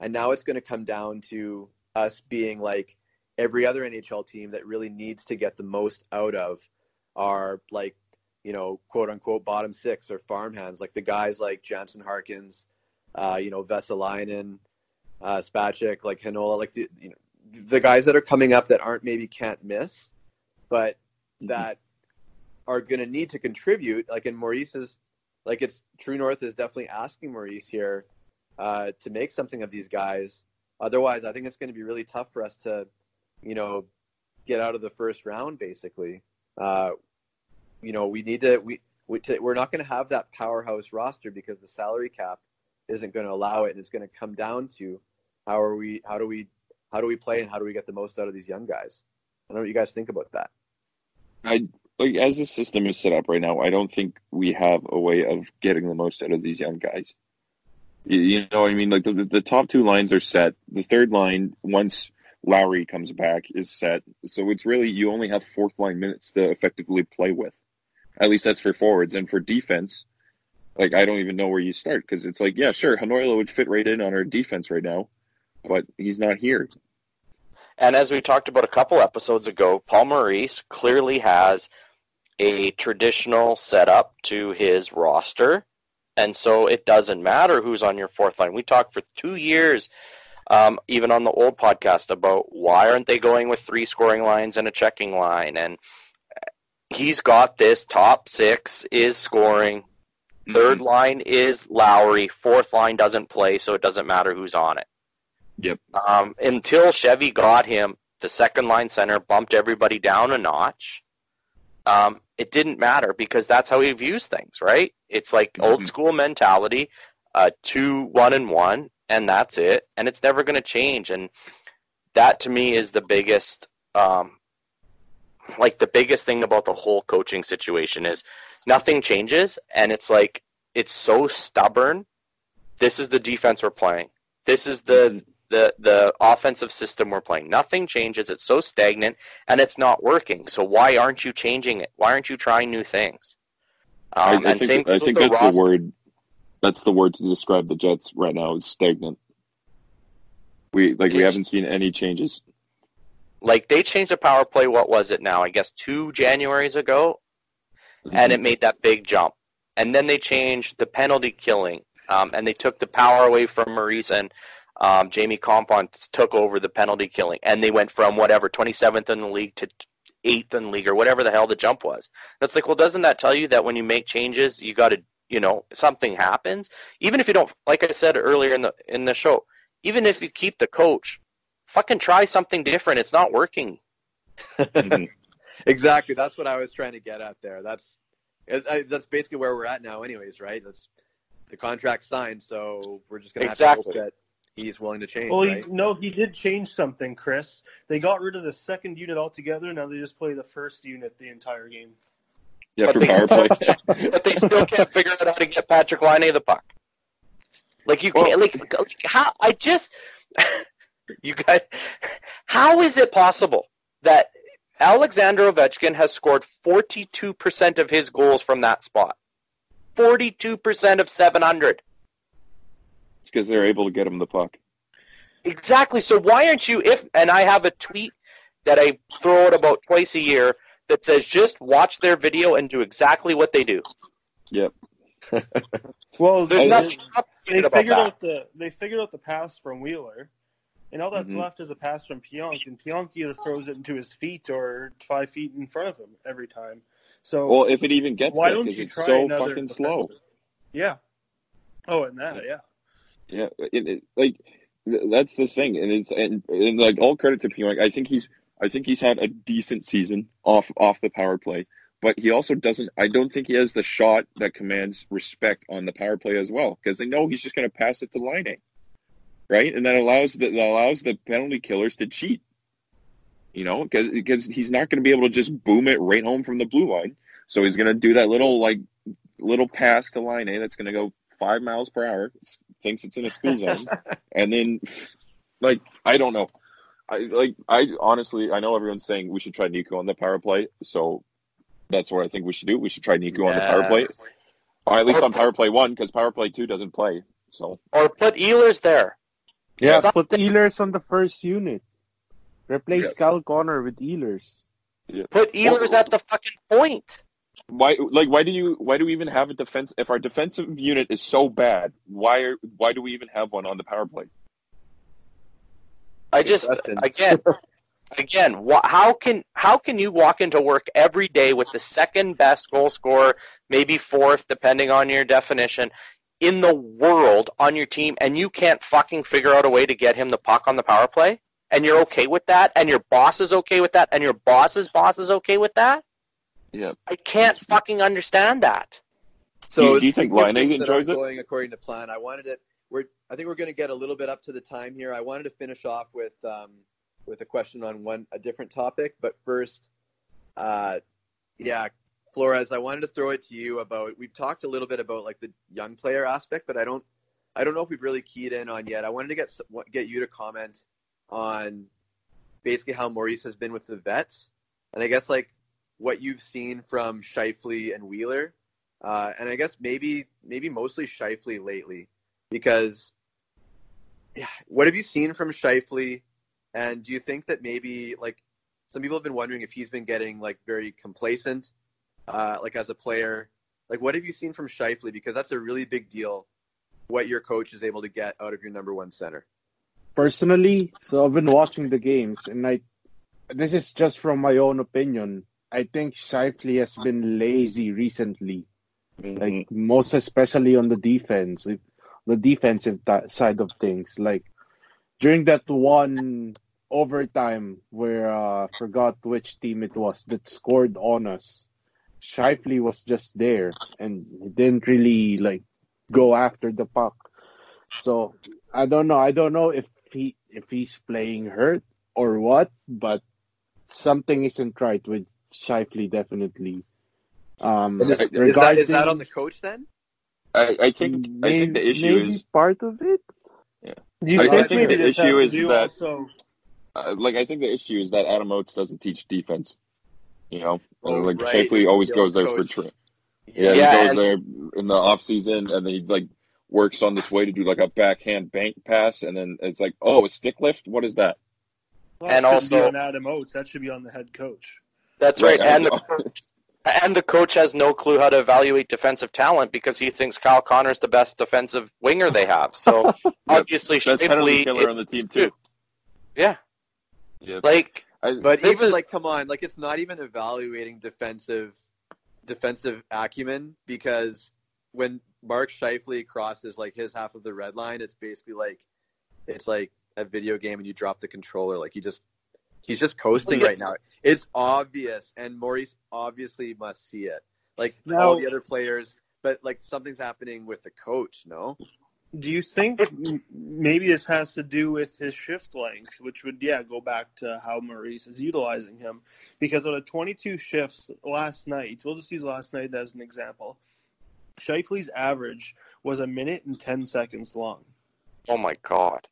and now it's going to come down to us being like every other NHL team that really needs to get the most out of our like you know quote unquote bottom six or farmhands, like the guys like Jansen Harkins, uh, you know Vesalainen, uh, Spacek, like Heinola, like the you know the guys that are coming up that aren't maybe can't miss, but that are going to need to contribute. Like in Maurice's, like it's True North is definitely asking Maurice here uh, to make something of these guys. Otherwise, I think it's going to be really tough for us to, you know, get out of the first round. Basically, uh, you know, we need to we, we to, we're not going to have that powerhouse roster because the salary cap isn't going to allow it, and it's going to come down to how are we how do we how do we play and how do we get the most out of these young guys? I don't know what you guys think about that. I like as the system is set up right now. I don't think we have a way of getting the most out of these young guys. You, you know, what I mean, like the, the top two lines are set. The third line, once Lowry comes back, is set. So it's really you only have fourth line minutes to effectively play with. At least that's for forwards and for defense. Like I don't even know where you start because it's like, yeah, sure, Heinola would fit right in on our defense right now, but he's not here. And as we talked about a couple episodes ago, Paul Maurice clearly has a traditional setup to his roster. And so it doesn't matter who's on your fourth line. We talked for two years, um, even on the old podcast, about why aren't they going with three scoring lines and a checking line? And he's got this top six is scoring. Third line is Lowry. Fourth line doesn't play, so it doesn't matter who's on it. Yep. Um, until Chevy got him, the second line center bumped everybody down a notch. Um, it didn't matter because that's how he views things, right? It's like old Mhm. school mentality, uh, two, one, and one, and that's it. And it's never going to change. And that to me is the biggest, um, like the biggest thing about the whole coaching situation is nothing changes, and it's like it's so stubborn. This is the defense we're playing. This is the the the offensive system we're playing. Nothing changes. It's so stagnant and it's not working. So why aren't you changing it? Why aren't you trying new things? I, Um, I and same think I think the that's roster. the word. That's the word to describe the Jets right now is stagnant. We like we haven't seen any changes. Like they changed the power play. What was it now? I guess two Januaries ago, Mm-hmm. and it made that big jump. And then they changed the penalty killing, um, and they took the power away from Maurice and um, Jamie Kompon took over the penalty killing, and they went from whatever 27th in the league to eighth in the league or whatever the hell the jump was. That's like, well, doesn't that tell you that when you make changes, you got to, you know, something happens. Even if you don't, like I said earlier in the in the show, even if you keep the coach, fucking try something different. It's not working. Mhm. <laughs> exactly. That's what I was trying to get at there. That's I- that's basically where we're at now, anyways, right? That's the contract signed, so we're just gonna have Exactly. to hope that he's willing to change, Well, he, no, he did change something, Chris. They got rid of the second unit altogether. Now they just play the first unit the entire game. Yeah, But for they power play. but they still can't figure out how to get Patrick Laine the puck. Like you can't, like, like how I just <laughs> you guys, how is it possible that Alexander Ovechkin has scored forty two percent of his goals from that spot? Forty two percent of seven hundred. It's because they're able to get him the puck. Exactly. So why aren't you if and I have a tweet that I throw out about twice a year that says just watch their video and do exactly what they do. Yep. <laughs> Well, There's they, nothing they complicated about figured that. out the they figured out the pass from Wheeler, and all that's Mhm. left is a pass from Pionk, and Pionk either throws it into his feet or five feet in front of him every time. So Well, if it even gets why there, don't because you it's try so another fucking slow. Yeah. Oh, and that, yeah. Yeah, it, it, like that's the thing, and it's and, and like all credit to Pionk. I think he's I think he's had a decent season off off the power play, but he also doesn't. I don't think he has the shot that commands respect on the power play as well, because they know he's just going to pass it to Laine, right? And that allows the, that allows the penalty killers to cheat. You know, because because he's not going to be able to just boom it right home from the blue line. So he's going to do that little like little pass to Laine that's going to go five miles per hour. Thinks it's in a school zone, and then like I don't know. I like I honestly I know everyone's saying we should try Niku on the power play, so that's what I think we should do. We should try Niku on the power play, or at least on power play one because power play two doesn't play. So Or put Ehlers there. Yeah, Something- put Ehlers on the first unit. Replace Yeah. Kyle Connor with Ehlers. Put Ehlers at the fucking point. Why like why do you why do we even have a defense if our defensive unit is so bad? Why are why do we even have one on the power play? I just again, <laughs> again, wha- how can how can you walk into work every day with the second best goal scorer, maybe fourth, depending on your definition, in the world on your team, and you can't fucking figure out a way to get him the puck on the power play, and you're okay with that, and your boss is okay with that, and your boss's boss is okay with that? Yeah. I can't fucking understand that. So Do you- do you think speaking of Laine things that enjoys aren't it? Going according to plan. I wanted to. We're. I think we're going to get a little bit up to the time here. I wanted to finish off with um, with a question on one a different topic, but first, uh, yeah, Flores, I wanted to throw it to you about. We've talked a little bit about like the young player aspect, but I don't. I don't know if we've really keyed in on yet. I wanted to get get you to comment on basically how Maurice has been with the vets, and I guess like what you've seen from Scheifele and Wheeler, uh, and I guess maybe maybe mostly Scheifele lately, because yeah, what have you seen from Scheifele, and do you think that maybe like some people have been wondering if he's been getting like very complacent, uh, like as a player, like what have you seen from Scheifele? Because that's a really big deal. What your coach is able to get out of your number one center. Personally, so I've been watching the games, and I this is just from my own opinion. I think Scheifele has been lazy recently, like most especially on the defense, the defensive ta- side of things. Like during that one overtime where uh, I forgot which team it was that scored on us, Scheifele was just there and he didn't really like go after the puck. So I don't know. I don't know if he if he's playing hurt or what, but something isn't right with Scheifele definitely. Um, Is, is that is that on the coach then? I, I think I think the issue maybe is part of it. Yeah, you I- I think, think the issue is that- also? uh, like I think the issue is that Adam Oates doesn't teach defense. You know, Oh, like right. Shifley He's always goes there coach. for tra- yeah, Yeah, he goes and- there in the off season and then he like works on this way to do like a backhand bank pass and then it's like oh a stick lift what is that Well, And also- be on Adam Oates. That should be on the head coach. That's right. Right, And the coach, and the coach has no clue how to evaluate defensive talent because he thinks Kyle Connor's the best defensive winger they have. So <laughs> obviously, best penalty Scheifele, killer on the team too yeah, yeah like I, But This even is- like, come on, like it's not even evaluating defensive defensive acumen because when Mark Scheifele crosses like his half of the red line, it's basically like it's like a video game and you drop the controller. Like he just he's just coasting right now. It's obvious, and Maurice obviously must see it. Like Now- all the other players, but like something's happening with the coach. No, Do you think maybe this has to do with his shift length, which would, yeah, go back to how Maurice is utilizing him? Because out of 22 shifts last night, we'll just use last night as an example, Scheifele's average was a minute and 10 seconds long. Oh my god.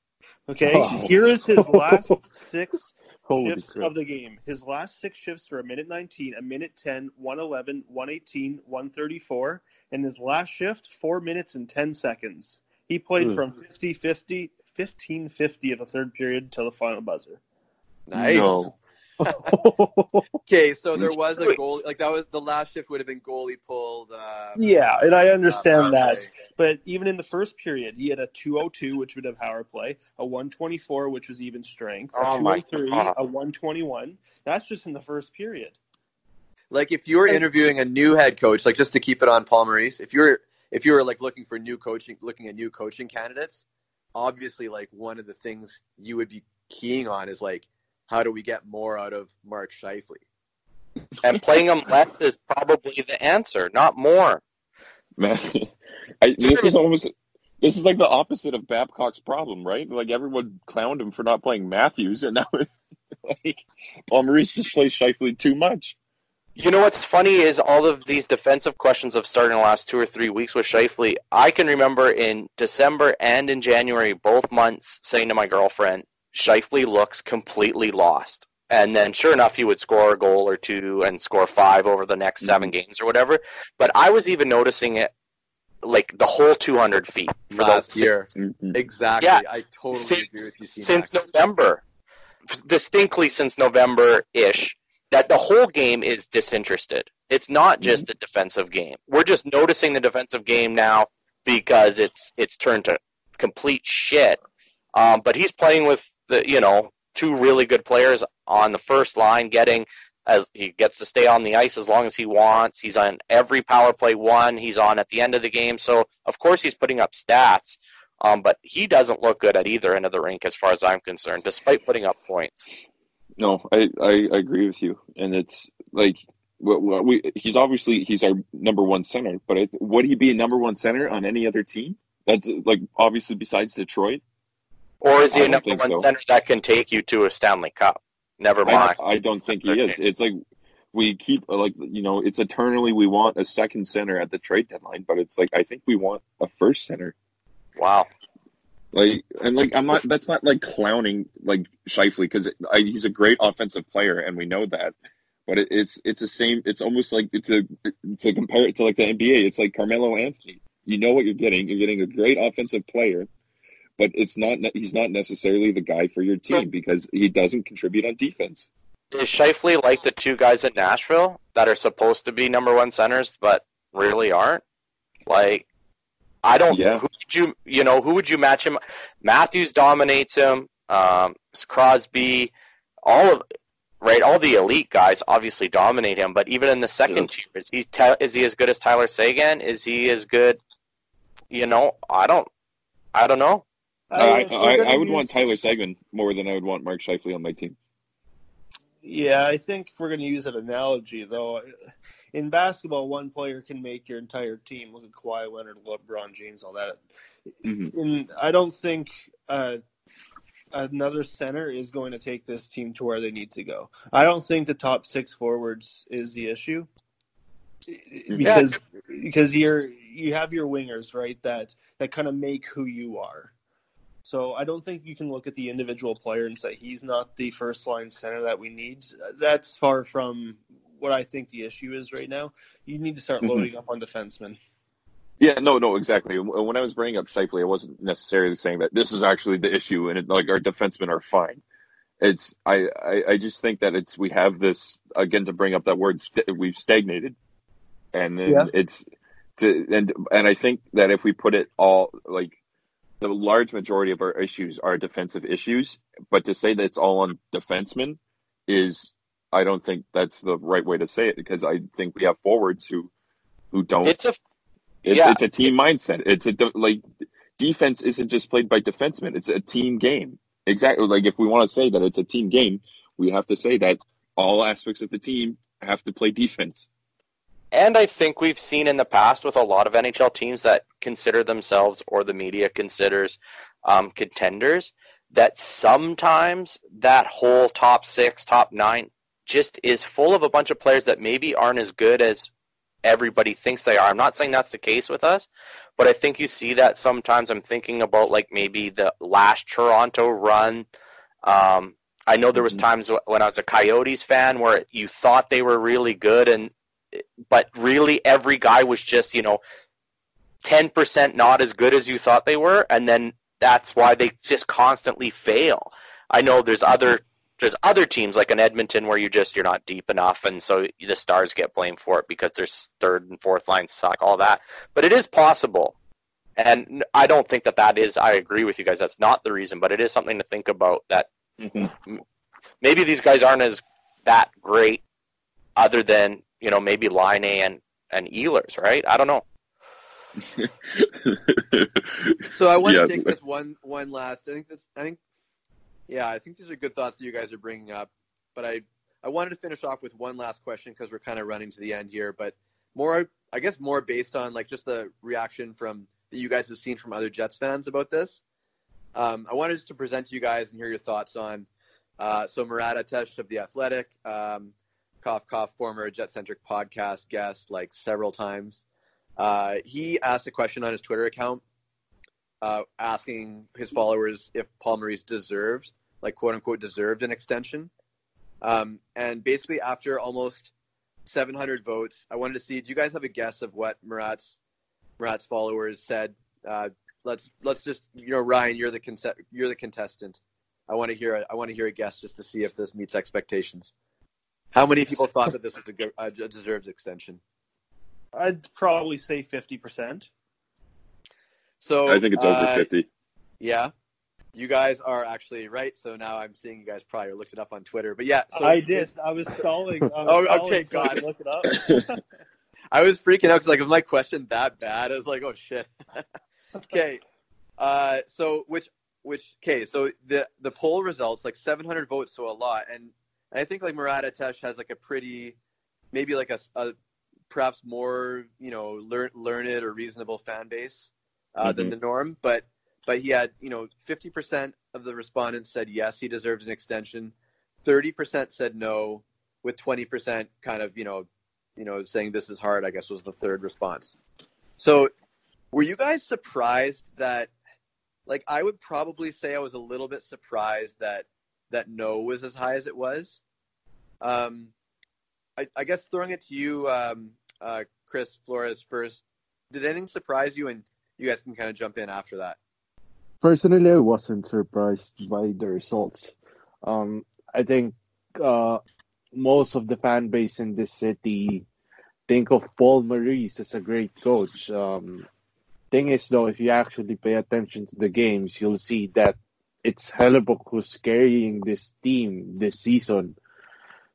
Okay, Oh. here is his last six Holy shifts crap. of the game. His last six shifts were a minute 19, a minute 10, 111, 118, 134, and his last shift, four minutes and 10 seconds. He played Hmm. from 50 50, 15 50 of the third period until the final buzzer. nice. No. <laughs> Okay, so there was a Wait. goal. Like that was the last shift would have been goalie pulled. Uh, Yeah, and I uh, understand power that. play. But even in the first period, he had a 202, which would have power play, a 124, which was even strength, a Oh 203, a 121. That's just in the first period. Like if you were interviewing a new head coach, like just to keep it on Paul Maurice, if you're if you were like looking for new coaching, looking at new coaching candidates, obviously like one of the things you would be keying on is like how do we get more out of Mark Scheifele? <laughs> And playing him left is probably the answer, not more. Man, <laughs> I, this is almost this is like the opposite of Babcock's problem, right? Like everyone clowned him for not playing Matthews, and now <laughs> like Paul Maurice just plays Scheifele too much. You know what's funny is all of these defensive questions have started in the last two or three weeks with Scheifele. I can remember in December and in January, both months, saying to my girlfriend, Scheifele looks completely lost. And then, sure enough, he would score a goal or two and score five over the next 7 games or whatever. But I was even noticing it like the whole 200 feet for last those year. Mhm. Exactly. Yeah. I totally since, agree with you. since C-Max. November, distinctly since November ish, that the whole game is disinterested. It's not just a defensive game. We're just noticing the defensive game now because it's it's turned to complete shit. Um, but he's playing with the you know two really good players on the first line, getting as he gets to stay on the ice as long as he wants. He's on every power play one. He's on at the end of the game, so of course he's putting up stats. Um, but he doesn't look good at either end of the rink, as far as I'm concerned, despite putting up points. No, I, I, I agree with you, and it's like we he's obviously he's our number one center, but it, would he be a number one center on any other team? That's like obviously besides Detroit. Or is he I a don't number one so. center that can take you to a Stanley Cup? Never I, mind. I don't think he is. It's like we keep like you know it's eternally we want a second center at the trade deadline, but it's like I think we want a first center. Wow. Like and like I'm not. That's not like clowning like Scheifele because he's a great offensive player and we know that. But it, it's it's the same. It's almost like to to compare it to like the NBA. It's like Carmelo Anthony. You know what you're getting. You're getting a great offensive player, but it's not. He's not necessarily the guy for your team because he doesn't contribute on defense. Is Scheifele like the two guys at Nashville that are supposed to be number one centers but really aren't? Like, I don't. Yeah. Who would you you know who would you match him? Matthews dominates him. Um, Crosby, all of right, all the elite guys obviously dominate him. But even in the second tier, is he is he as good as Tyler Seguin? Is he as good? You know, I don't. I don't know. I, I, I would want Tyler Seguin more than I would want Mark Scheifele on my team. Yeah, I think if we're going to use an analogy, though, in basketball, one player can make your entire team. Look at Kawhi Leonard, LeBron James, all that. Mhm. And I don't think uh, another center is going to take this team to where they need to go. I don't think the top six forwards is the issue because because you're you have your wingers right that that kind of make who you are. So I don't think you can look at the individual player and say he's not the first line center that we need. That's far from what I think the issue is right now. You need to start Mhm. loading up on defensemen. Yeah, no, no, exactly. When I was bringing up Scheifele, I wasn't necessarily saying that this is actually the issue, and it, like our defensemen are fine. It's I, I, I just think that it's we have this again to bring up that word st- we've stagnated, and then Yeah. it's to and and I think that if we put it all like the large majority of our issues are defensive issues, but to say that it's all on defensemen is I don't think that's the right way to say it because I think we have forwards who who don't. It's a It's, yeah. it's a team mindset. It's a like defense isn't just played by defensemen. It's a team game. Exactly. Like if we want to say that it's a team game, we have to say that all aspects of the team have to play defense. And I think we've seen in the past with a lot of NHL teams that consider themselves or the media considers um, contenders that sometimes that whole top six, top nine just is full of a bunch of players that maybe aren't as good as everybody thinks they are. I'm not saying that's the case with us, but I think you see that sometimes. I'm thinking about like maybe the last Toronto run. Um, I know there was Mhm. times when I was a Coyotes fan where you thought they were really good and but really every guy was just, you know, 10% not as good as you thought they were and then that's why they just constantly fail. I know there's other there's other teams like in Edmonton where you just you're not deep enough and so the stars get blamed for it because their third and fourth line suck all that. But it is possible. And I don't think that that is I agree with you guys that's not the reason, but it is something to think about that mm-hmm. maybe these guys aren't as that great other than, you know, maybe Laine and and Ehlers, right? I don't know. <laughs> So I want Yeah. to take this one one last. I think this. I think. Yeah, I think these are good thoughts that you guys are bringing up. But I I wanted to finish off with one last question because we're kind of running to the end here. But more, I guess, more based on like just the reaction from that you guys have seen from other Jets fans about this. Um, I wanted to present to you guys and hear your thoughts on. Uh, so Murat Atesh of the Athletic, um, cough cough, former Jet Centric podcast guest, like several times. Uh, he asked a question on his Twitter account uh, asking his followers if Paul Maurice deserved, like quote unquote, deserved an extension. Um, and basically, after almost 700 votes, I wanted to see. Do you guys have a guess of what Murat's Murat's followers said? Uh, let's let's just you know, Ryan, you're the conce- you're the contestant. I want to hear a, I want to hear a guess just to see if this meets expectations. How many people thought that this was a, a deserved extension? I'd probably say fifty percent. So I think it's over uh, fifty. Yeah. You guys are actually right. So now I'm seeing you guys probably looked it up on Twitter. But yeah, so I did. I was stalling. I was Oh, stalling okay, so I God. look it up. <laughs> I was freaking out because like, was my question that bad? I was like, oh shit. <laughs> okay. Uh, so which which okay? So the the poll results like 700 votes, so a lot, and, and I think like Murat Atesh has like a pretty, maybe like a, a perhaps more you know learn, learned or reasonable fan base uh, than Mhm. the norm, but but he had you know 50% of the respondents said yes, he deserved an extension, 30% said no, with 20% kind of you know you know, saying this is hard, I guess was the third response. So, were you guys surprised that, like, I would probably say I was a little bit surprised that that no was as high as it was. Um, I, I guess throwing it to you, um, uh, Chris Flores first. Did anything surprise you? And you guys can kind of jump in after that. Personally, I wasn't surprised by the results. Um, I think uh, most of the fan base in this city think of Paul Maurice as a great coach. Um, thing is, though, if you actually pay attention to the games, you'll see that it's Hellebuyck who's carrying this team this season.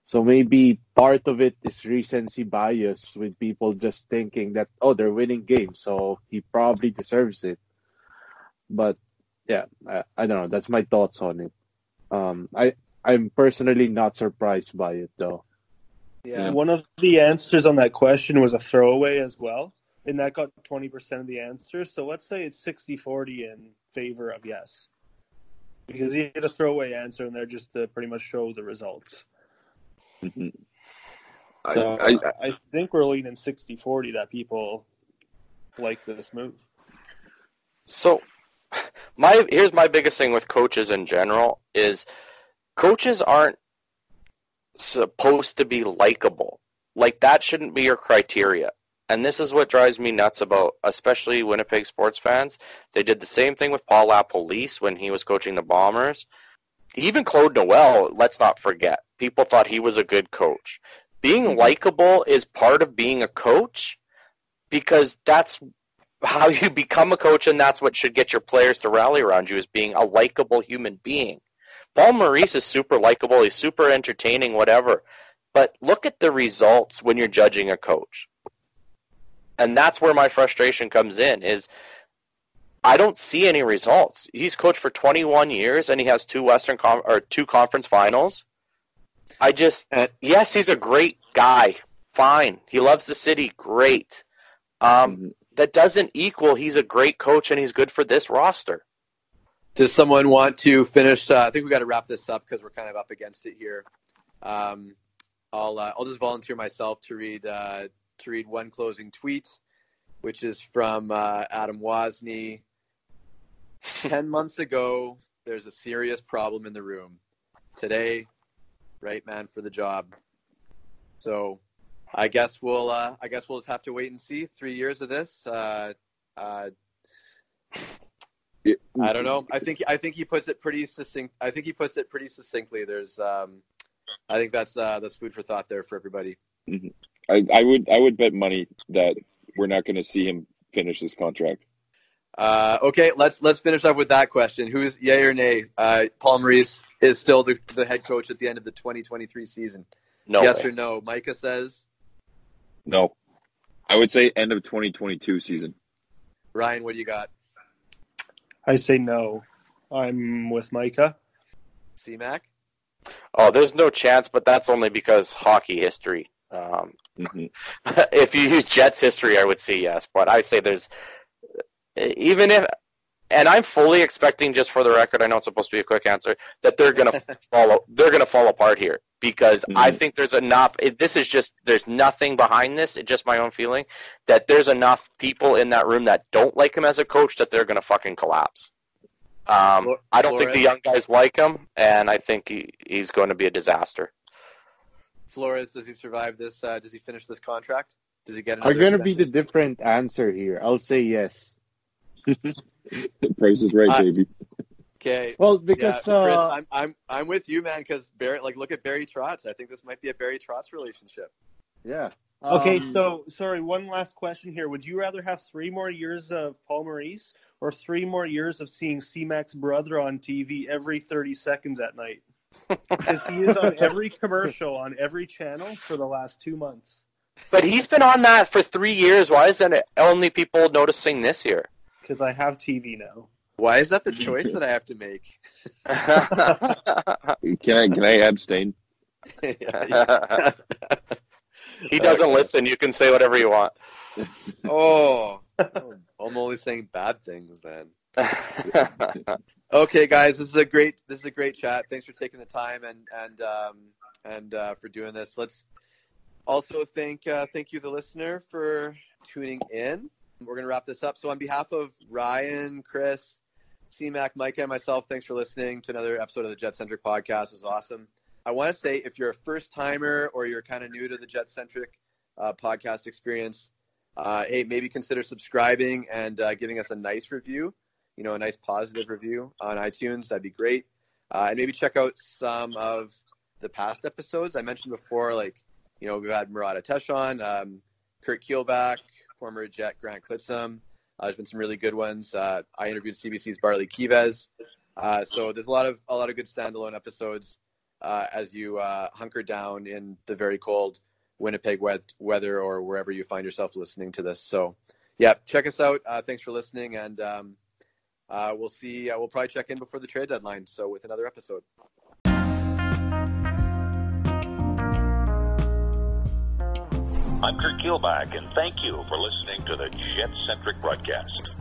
So maybe part of it is recency bias with people just thinking that, oh, they're winning games, so he probably deserves it. But yeah, I, I don't know. That's my thoughts on it. Um, I I'm personally not surprised by it though. Yeah. One of the answers on that question was a throwaway as well, and that got 20% of the answers. So let's say it's 60 40 in favor of yes. Because he had a throwaway answer in there just to pretty much show the results. Mhm. I, I, I, think we're leaning 60 40 that people like this move. So my here's my biggest thing with coaches in general is coaches aren't supposed to be likable. Like that shouldn't be your criteria. And this is what drives me nuts about especially Winnipeg sports fans. They did the same thing with Paul LaPolice when he was coaching the Bombers. Even Claude Noel, let's not forget. People thought he was a good coach. Being Mhm. likable is part of being a coach because that's how you <laughs> become a coach and that's what should get your players to rally around you is being a likable human being Paul Maurice is super likable. He's super entertaining, whatever. But look at the results when you're judging a coach. And that's where my frustration comes in is I don't see any results. He's coached for 21 years and he has two Western or two conference finals. I just yes, he's a great guy. Fine. He loves the city. Great. Um, Mhm. that doesn't equal he's a great coach and he's good for this roster. Does someone want to finish? Uh, I think we got to wrap this up because we're kind of up against it here. Um, I'll uh, I'll just volunteer myself to read uh, to read one closing tweet, which is from uh, Adam Wazny. Ten months ago, there's a serious problem in the room. Today, right man for the job. So, I guess we'll uh, I guess we'll just have to wait and see. Three years of this. Uh, uh, I don't know. I think I think he puts it pretty succinct. I think he puts it pretty succinctly. There's, um, I think that's uh, that's food for thought there for everybody. I, I would I would bet money that we're not going to see him finish this contract. Uh, okay, let's let's finish up with that question. Who's yay or nay? Uh, Paul Maurice is still the, the head coach at the end of the 2023 season. No yes way. or no? Micah says. No, I would say end of 2022 season. Ryan, what do you got? I say no. I'm with Micah. C-Mac? Oh, there's no chance, but that's only because hockey history. Um, hmm <laughs> if you use Jets history, I would say yes, but I say there's even if, and I'm fully expecting, just for the record, I know it's supposed to be a quick answer, that they're gonna <laughs> fall. They're gonna fall apart here because I Mhm. think there's enough. It, this is just there's nothing behind this. It's just my own feeling that there's enough people in that room that don't like him as a coach that they're gonna fucking collapse. Um, I don't think the young guys like him, and I think he, he's going to be a disaster. Flores, does he survive this? Uh, does he finish this contract? Does he get Are another? going to be the different answer here. I'll say yes. <laughs> Price is right, I- baby. Okay. Well, Yeah, because Chris, uh, I'm I'm I'm with you, man. Because Barry, like, look at Barry Trotz. I think this might be a Barry Trotz relationship. yeah. Okay, Um, so sorry, one last question here. Would you rather have three more years of Paul Maurice or three more years of seeing C-Mac's brother on TV every 30 seconds at night? <laughs> Because he is on every commercial on every channel for the last two months. But he's been on that for three years. Why isn't it only people noticing this year? Because I have TV now. Why is that the choice that I have to make? <laughs> Can I can I abstain? <laughs> he doesn't Okay. listen. You can say whatever you want. Oh, oh, I'm only saying bad things then. Okay, guys, this is a great this is a great chat. Thanks for taking the time and and um, and uh, for doing this. Let's also thank uh, thank you the listener for tuning in. We're gonna wrap this up. So on behalf of Ryan, Chris, C-Mac, Micah, and myself, thanks for listening to another episode of the Jet Centric podcast. It was awesome. I want to say if you're a first timer or you're kind of new to the Jet Centric uh, podcast experience, uh, hey, maybe consider subscribing and uh, giving us a nice review. You know, a nice positive review on iTunes. That'd be great. Uh, and maybe check out some of the past episodes. I mentioned before, like, you know, we've had Murata Teshon, um, Kurt Keelback, former Jet Grant Clitsome. Uh, there's been some really good ones. Uh, I interviewed CBC's Bartley Kives. Uh, so there's a lot of a lot of good standalone episodes uh, as you uh, hunker down in the very cold Winnipeg wet weather or wherever you find yourself listening to this. So, yeah, check us out. Uh, thanks for listening, and um, we'll see. We'll probably check in before the trade deadline. So, with another episode. I'm Kurt Gilbach, and thank you for listening to the Jet Centric broadcast.